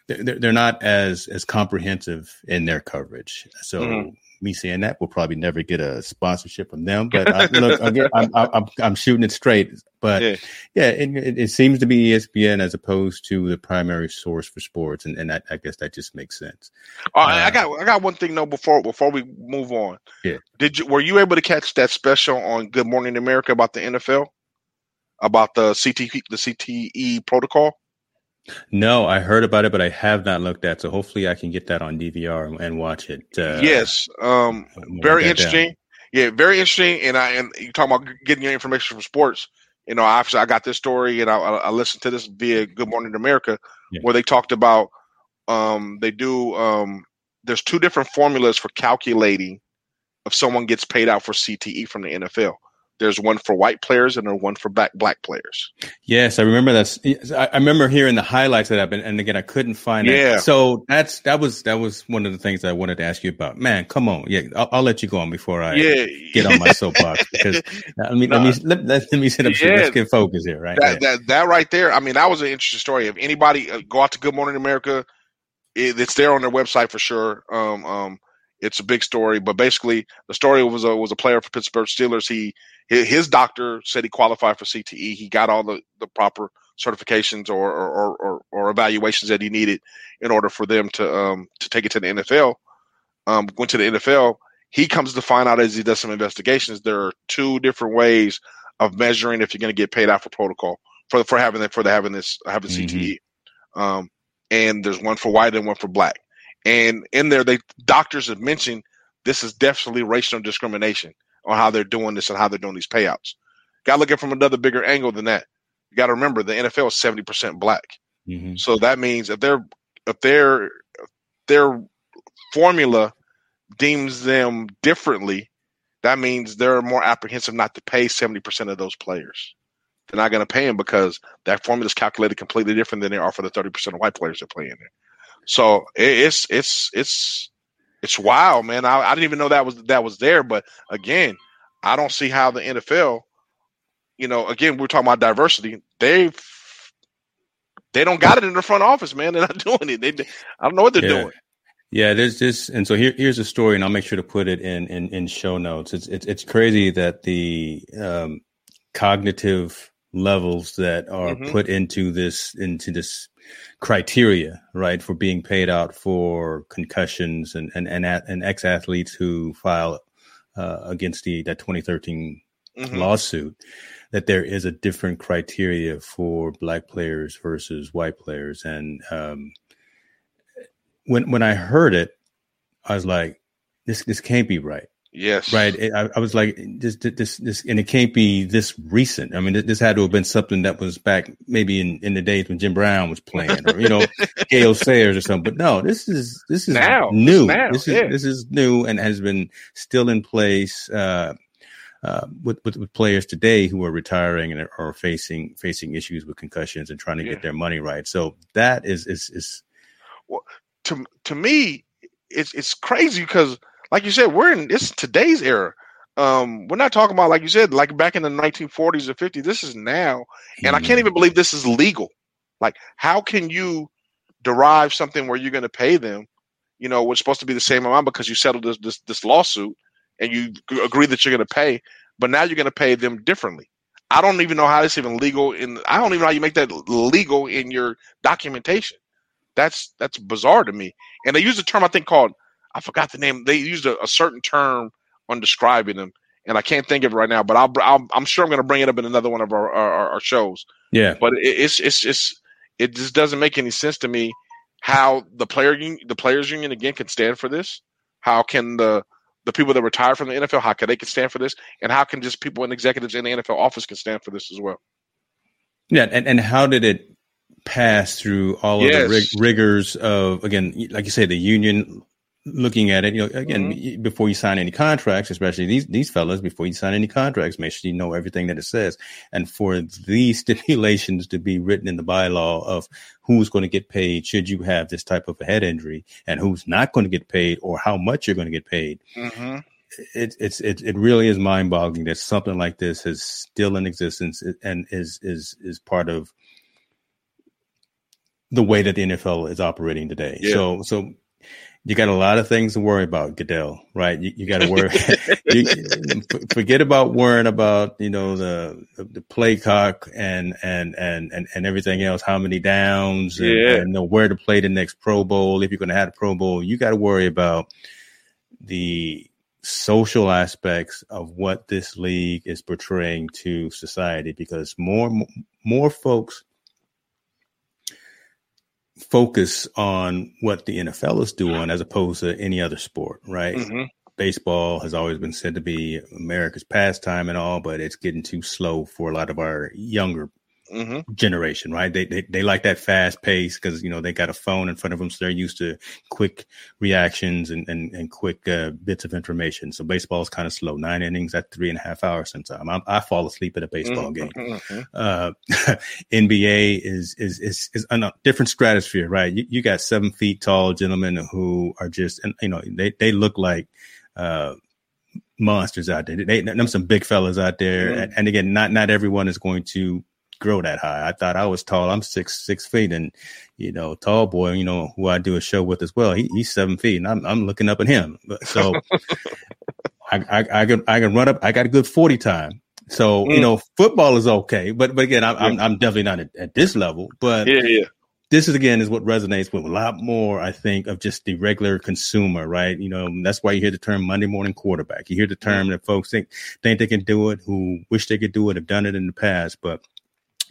they're, they're not as as comprehensive in their coverage. So Mhm. Me saying that, we'll probably never get a sponsorship from them. But I, look, again, I'm, I'm I'm shooting it straight. But Yeah. yeah, it, it, it seems to be ESPN as opposed to the primary source for sports, and and I, I guess that just makes sense. Oh, I I Uh, got I got one thing though before before we move on. Yeah. Did you were you able to catch that special on Good Morning America about the NFL? About the CT the CTE protocol? No, I heard about it, but I have not looked at. So hopefully, I can get that on DVR and, and watch it. Uh, yes. Um very get down. interesting. Yeah, very interesting. And I and you talking about getting your information from sports. you know, obviously I got this story and I, I listened to this via Good Morning America, yeah. where they talked about um, they do um, there's two different formulas for calculating if someone gets paid out for CTE from the NFL. There's one for white players and there's one for black black players. Yes, I remember that. I remember hearing the highlights of that, and again, I couldn't find yeah. That. So that's that was that was one of the things I wanted to ask you about. Man, come on, yeah, I'll, I'll let you go on before I yeah. get on my soapbox because I mean, let me let, let, let me sit up. Yeah. Let's get focused here, right? That, that that right there. I mean, that was an interesting story. If anybody uh, go out to Good Morning America, it, it's there on their website for sure. Um, um, it's a big story, but basically, the story was a was a player for Pittsburgh Steelers. He his doctor said he qualified for CTE. He got all the, the proper certifications or, or, or, or evaluations that he needed in order for them to um, to take it to the NFL. Um, went to the NFL. He comes to find out as he does some investigations. There are two different ways of measuring if you're going to get paid out for protocol for for having for the having this having mm-hmm. CTE. Um, and there's one for white and one for black. And in there, they doctors have mentioned this is definitely racial discrimination on how they're doing this and how they're doing these payouts. Got to look at from another bigger angle than that. You got to remember the NFL is seventy percent black, mm-hmm. so that means if their if their their formula deems them differently, that means they're more apprehensive not to pay seventy percent of those players. They're not going to pay them because that formula is calculated completely different than they are for the thirty percent of white players that play in there. So it's it's it's it's wild, man. I, I didn't even know that was that was there. But again, I don't see how the NFL, you know, again, we're talking about diversity. They've they don't got it in the front office, man. They're not doing it. They, I don't know what they're yeah. doing. Yeah, there's this, and so here, here's a story, and I'll make sure to put it in in, in show notes. It's, it's it's crazy that the um, cognitive levels that are mm-hmm. put into this into this criteria, right, for being paid out for concussions and and and, and ex athletes who file uh, against the that 2013 mm-hmm. lawsuit. That there is a different criteria for black players versus white players, and um, when when I heard it, I was like, "This this can't be right." Yes. Right. I, I, was like, this, this, this, and it can't be this recent. I mean, this had to have been something that was back maybe in, in the days when Jim Brown was playing or, you know, Gale Sayers or something. But no, this is, this is now. new. Now. This is, yeah. this is new and has been still in place, uh, uh, with, with, with players today who are retiring and are facing facing issues with concussions and trying to yeah. get their money right. So that is is is well, to to me, it's it's crazy because like you said, we're in this today's era. Um, we're not talking about like you said, like back in the 1940s or 50s. This is now, and I can't even believe this is legal. Like, how can you derive something where you're going to pay them? You know, what's supposed to be the same amount because you settled this this, this lawsuit and you agree that you're going to pay, but now you're going to pay them differently. I don't even know how this even legal in. I don't even know how you make that legal in your documentation. That's that's bizarre to me. And they use a term I think called I forgot the name. They used a, a certain term on describing them, and I can't think of it right now. But I'll, i am sure I'm going to bring it up in another one of our, our, our shows. Yeah. But it, it's it's it's it just doesn't make any sense to me how the player the players union again can stand for this. How can the the people that retire from the NFL, how can they can stand for this, and how can just people and executives in the NFL office can stand for this as well? Yeah, and, and how did it pass through all of yes. the rig- rigors of again, like you say, the union looking at it, you know, again, mm-hmm. before you sign any contracts, especially these these fellas, before you sign any contracts, make sure you know everything that it says. And for these stipulations to be written in the bylaw of who's going to get paid should you have this type of a head injury, and who's not going to get paid, or how much you're going to get paid. Mm-hmm. It, it's it, it really is mind boggling that something like this is still in existence and is is is part of the way that the NFL is operating today. Yeah. So so you got a lot of things to worry about, Goodell, right? You, you got to worry. you, forget about worrying about, you know, the, the play clock and, and, and, and, and everything else, how many downs and, yeah. and know where to play the next Pro Bowl. If you're going to have a Pro Bowl, you got to worry about the social aspects of what this league is portraying to society because more, more folks focus on what the NFL is doing as opposed to any other sport, right? Mm-hmm. baseball has always been said to be America's pastime and all, but it's getting too slow for a lot of our younger mm-hmm. generation, right? They, they they like that fast pace because you know they got a phone in front of them, so they're used to quick reactions and and, and quick uh, bits of information. So baseball is kind of slow. Nine innings at three and a half hours sometimes. I, I fall asleep at a baseball mm-hmm. game. Mm-hmm. Uh, NBA is is is is a different stratosphere, right? You, you got seven feet tall gentlemen who are just and you know they they look like. Uh, monsters out there. They, them some big fellas out there, mm-hmm. and, and, again, not not everyone is going to grow that high. I thought I was tall. I'm six six feet, and you know, tall boy, you know, who I do a show with as well. He, he's seven feet, and I'm I'm looking up at him. So I, I, I can I can run up. I got a good forty time. So mm. you know, football is okay, but but again, I'm yeah. I'm, I'm, definitely not at, at, this level. But yeah, yeah. This is again is what resonates with a lot more, I think, of just the regular consumer, right? You know, that's why you hear the term Monday morning quarterback. You hear the term that folks think think they can do it, who wish they could do it, have done it in the past, but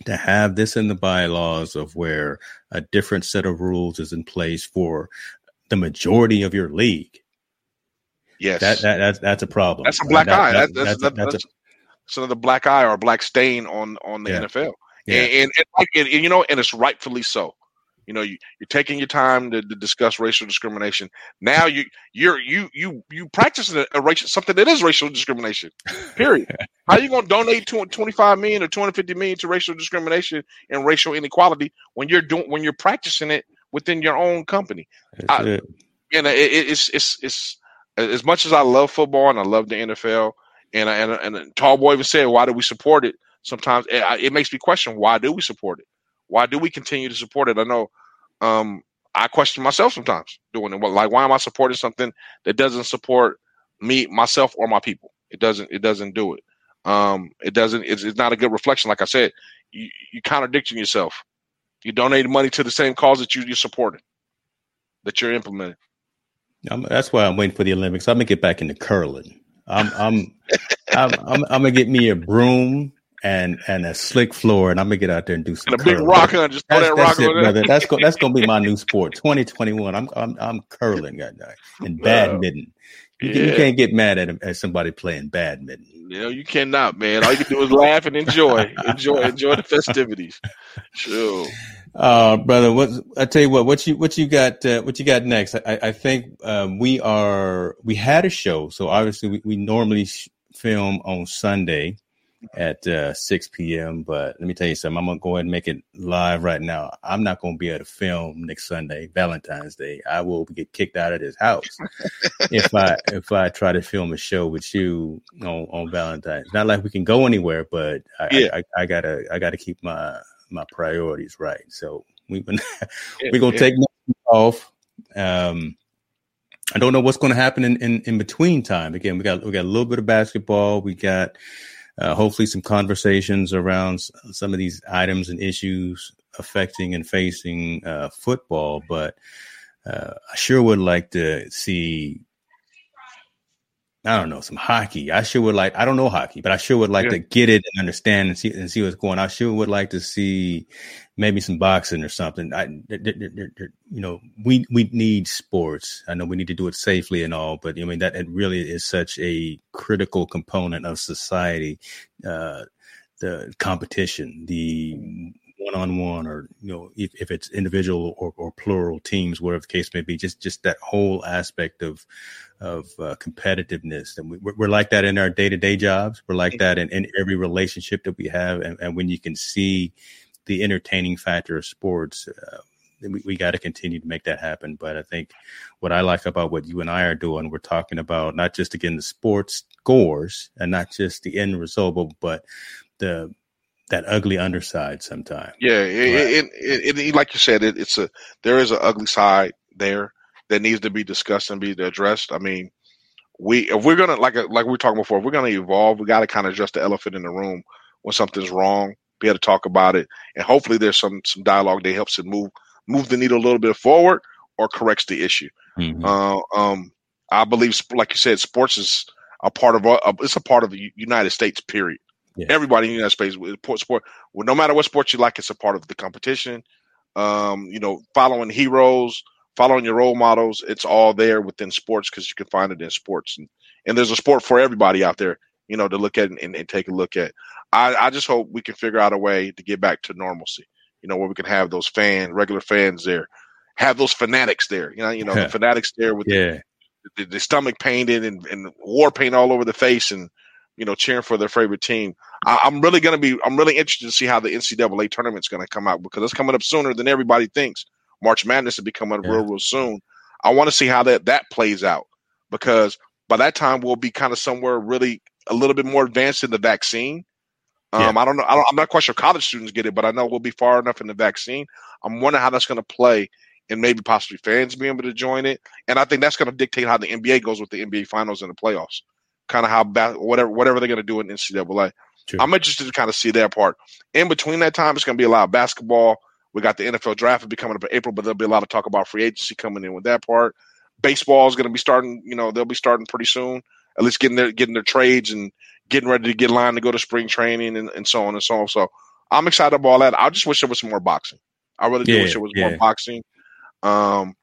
to have this in the bylaws of where a different set of rules is in place for the majority of your league. Yes, that, that that's that's a problem. That's a black that, eye. That, that's, that's, that's, that's, that's a, another black eye or black stain on on the yeah. NFL. Yeah. And, and, and, and, you know, and it's rightfully so. You know, you, are taking your time to, to, discuss racial discrimination. Now you you're you you you practicing a, a racial something that is racial discrimination. Period. How are you donate to 25 million or 250 million to racial discrimination and racial inequality when you're doing when you're practicing it within your own company? I, it. And it, it's it's it's as much as I love football and I love the NFL, and and and Tall Boy even said, "Why do we support it?" Sometimes eh, it, it makes me question, "Why do we support it?" Why do we continue to support it? I know um, I question myself sometimes doing it. Like, why am I supporting something that doesn't support me, myself, or my people? It doesn't. It doesn't do it. Um, it doesn't. It's, it's not a good reflection. Like I said, you, you contradicting yourself. You donated money to the same cause that you you supported, that you're implementing. I'm, that's why I'm waiting for the Olympics. I'm gonna get back into curling. I'm I'm, I'm, I'm, I'm gonna get me a broom and and a slick floor, and I'm gonna get out there and do some. And a big rock on, just throw that rock it, brother. That's go, that's gonna be my new sport, 2021. I'm I'm I'm curling guy and badminton. You, yeah. you, can't get mad at, at somebody playing badminton. You know, you cannot, man. All you can do is laugh and enjoy, enjoy, enjoy the festivities. Sure. Uh, brother, what I tell you what, what you what you got, uh, what you got next? I, I think um, we are we had a show, so obviously we, we normally film on Sunday at uh, 6 p.m. But let me tell you something. I'm gonna go ahead and make it live right now. I'm not gonna be able to film next Sunday, Valentine's Day. I will get kicked out of this house if I if I try to film a show with you on, on Valentine's. Not like we can go anywhere, but I, yeah. I, I, I gotta I gotta keep my my priorities right. So we been we're gonna yeah. take off. Um, I don't know what's going to happen in, in, in between time. Again, we got we got a little bit of basketball. We got uh, hopefully some conversations around some of these items and issues affecting and facing uh, football. But uh, I sure would like to see. I don't know some hockey. I sure would like. I don't know hockey, but I sure would like yeah. to get it and understand and see and see what's going. on. I sure would like to see maybe some boxing or something. I, you know, we we need sports. I know we need to do it safely and all, but I mean that it really is such a critical component of society. Uh, the competition, the one-on-one, or you know, if, if it's individual or, or plural teams, whatever the case may be, just just that whole aspect of of uh, competitiveness. And we, we're like that in our day-to-day jobs. We're like that in, in every relationship that we have, and, and when you can see the entertaining factor of sports. Uh, we, we got to continue to make that happen. But I think what I like about what you and I are doing, we're talking about not just again the sports scores and not just the end result, but, but the that ugly underside sometimes. Yeah, it, it, it, like you said, it's a there is an ugly side there that needs to be discussed and be addressed. I mean, we if we're gonna like like we were talking before, if we're gonna evolve, we got to kind of address the elephant in the room when something's wrong be able to talk about it, and hopefully there's some some dialogue that helps it move move the needle a little bit forward or corrects the issue. Mm-hmm. Uh, um, I believe, like you said, sports is a part of a, it's a part of the United States. Period. Yeah. Everybody in the United States, sport, well, no matter what sport you like, it's a part of the competition. Um, you know, following heroes, following your role models. It's all there within sports because you can find it in sports, and and there's a sport for everybody out there, you know, to look at and, and take a look at. I, I just hope we can figure out a way to get back to normalcy. You know, where we can have those fan, regular fans there, have those fanatics there. You know, you know, the fanatics there with yeah. the, the, the stomach painted and, and war paint all over the face and you know, cheering for their favorite team. I, am really going to be, I'm really interested to see how the NCAA tournament's going to come out because it's coming up sooner than everybody thinks. March Madness will be coming yeah. real, real soon. I want to see how that that plays out because by that time we'll be kind of somewhere really a little bit more advanced in the vaccine. Um, yeah. I don't know. I am not quite sure college students get it, but I know we'll be far enough in the vaccine. I'm wondering how that's going to play and maybe possibly fans being able to join it. And I think that's going to dictate how the NBA goes with the NBA finals and the playoffs kind of how bad whatever whatever they're going to do in NCAA. True. I'm interested to kind of see that part. In between that time, it's going to be a lot of basketball. We got the NFL draft will be coming up in April, but there'll be a lot of talk about free agency coming in with that part. Baseball is going to be starting. You know, they'll be starting pretty soon. At least getting their getting their trades and getting ready to get in line to go to spring training and, and so on and so on. So I'm excited about all that. I just wish there was some more boxing. I really do wish there was yeah. more boxing. Um,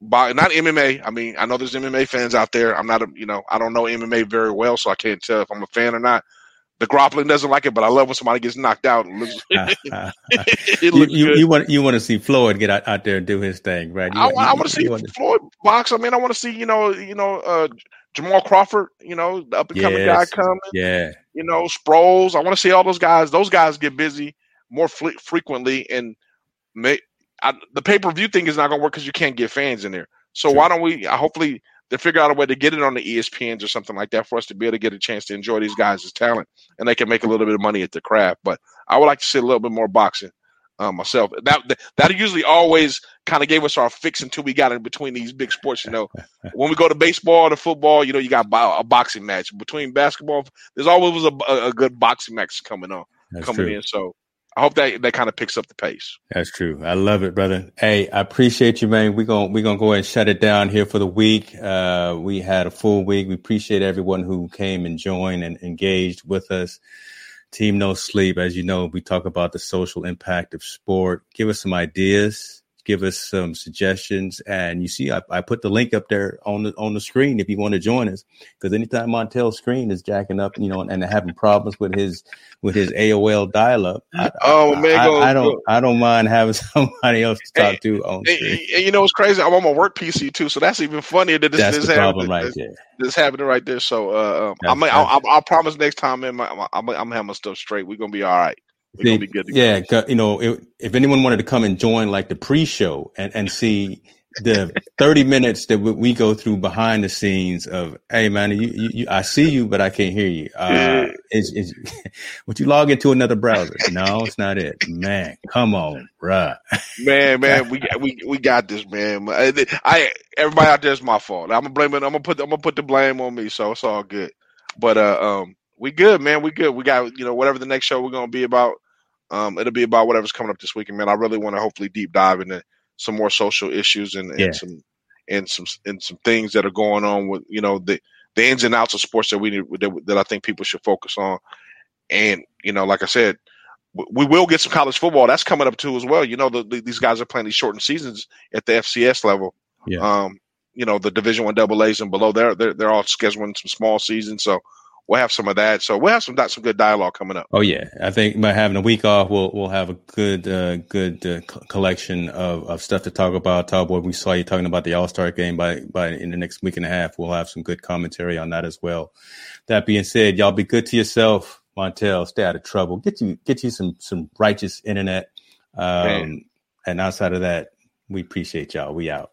not MMA. I mean, I know there's MMA fans out there. I'm not a, you know, I don't know MMA very well, so I can't tell if I'm a fan or not. The grappling doesn't like it, but I love when somebody gets knocked out. Looks, you, you, you, want you want to see Floyd get out, out there and do his thing, right? You, I, I want to see Floyd box. I mean, I want to see you know you know uh, Jamal Crawford, you know, the up and coming yes. guy coming. Yeah, you know Sproles. I want to see all those guys. Those guys get busy more frequently and make I, the pay per view thing is not going to work because you can't get fans in there. So why don't we? Uh, hopefully, they figure out a way to get it on the ESPNs or something like that for us to be able to get a chance to enjoy these guys' talent, and they can make a little bit of money at the craft. But I would like to see a little bit more boxing uh, myself. That that usually always kind of gave us our fix until we got in between these big sports. You know, when we go to baseball to football, you know, you got a boxing match between basketball. There's always a, a good boxing match coming on That's coming true. in. So I hope that that kind of picks up the pace. That's true. I love it, brother. Hey, I appreciate you, man. We're gonna we're gonna go ahead and shut it down here for the week. Uh, we had a full week. We appreciate everyone who came and joined and engaged with us. Team No Sleep, as you know, we talk about the social impact of sport. Give us some ideas give us some suggestions. And you see, I, I, put the link up there on the on the screen if you want to join us. Because anytime Montel's screen is jacking up, you know, and having problems with his with his AOL dial-up, I, oh man, I, I, don't I don't mind having somebody else to talk to on screen. And, you know, it's crazy. I'm on my work PC too, so that's even funnier that this, that's this the problem right this, there. This happening right there. So uh, um, I'm, I'll, I'll, promise next time, man, I'm, I'm, I'm having my stuff straight. We're gonna be all right yeah, you know, if, if anyone wanted to come and join like the pre-show and, and see the 30 minutes that we go through behind the scenes of, hey man, you, you, I see you, but I can't hear you. Uh, is, is, would you log into another browser? No, it's not it, man. Come on, bruh. man, man, we we we got this, man. I everybody out there is my fault. I'm gonna blame it. I'm gonna put I'm gonna put the blame on me, so it's all good. But uh, um, we good, man. We good. We got you know whatever the next show we're gonna be about. Um, it'll be about whatever's coming up this weekend, man. I really want to hopefully deep dive into some more social issues and, and yeah. some and some and some things that are going on with you know the the ins and outs of sports that we need that, that I think people should focus on. And you know, like I said, we will get some college football. That's coming up too as well. You know, the, the, these guys are playing these shortened seasons at the FCS level. Yeah. Um, you know, the Division One double A's and below, they're, they're they're all scheduling some small seasons. So we'll have some of that. So we'll have some some good dialogue coming up. Oh yeah, I think by having a week off, we'll we'll have a good uh, good uh, collection of, of stuff to talk about. Talk what we saw you talking about the All Star game by by in the next week and a half. We'll have some good commentary on that as well. That being said, y'all be good to yourself, Montel. Stay out of trouble. Get you get you some some righteous internet. Um, and outside of that, we appreciate y'all. We out.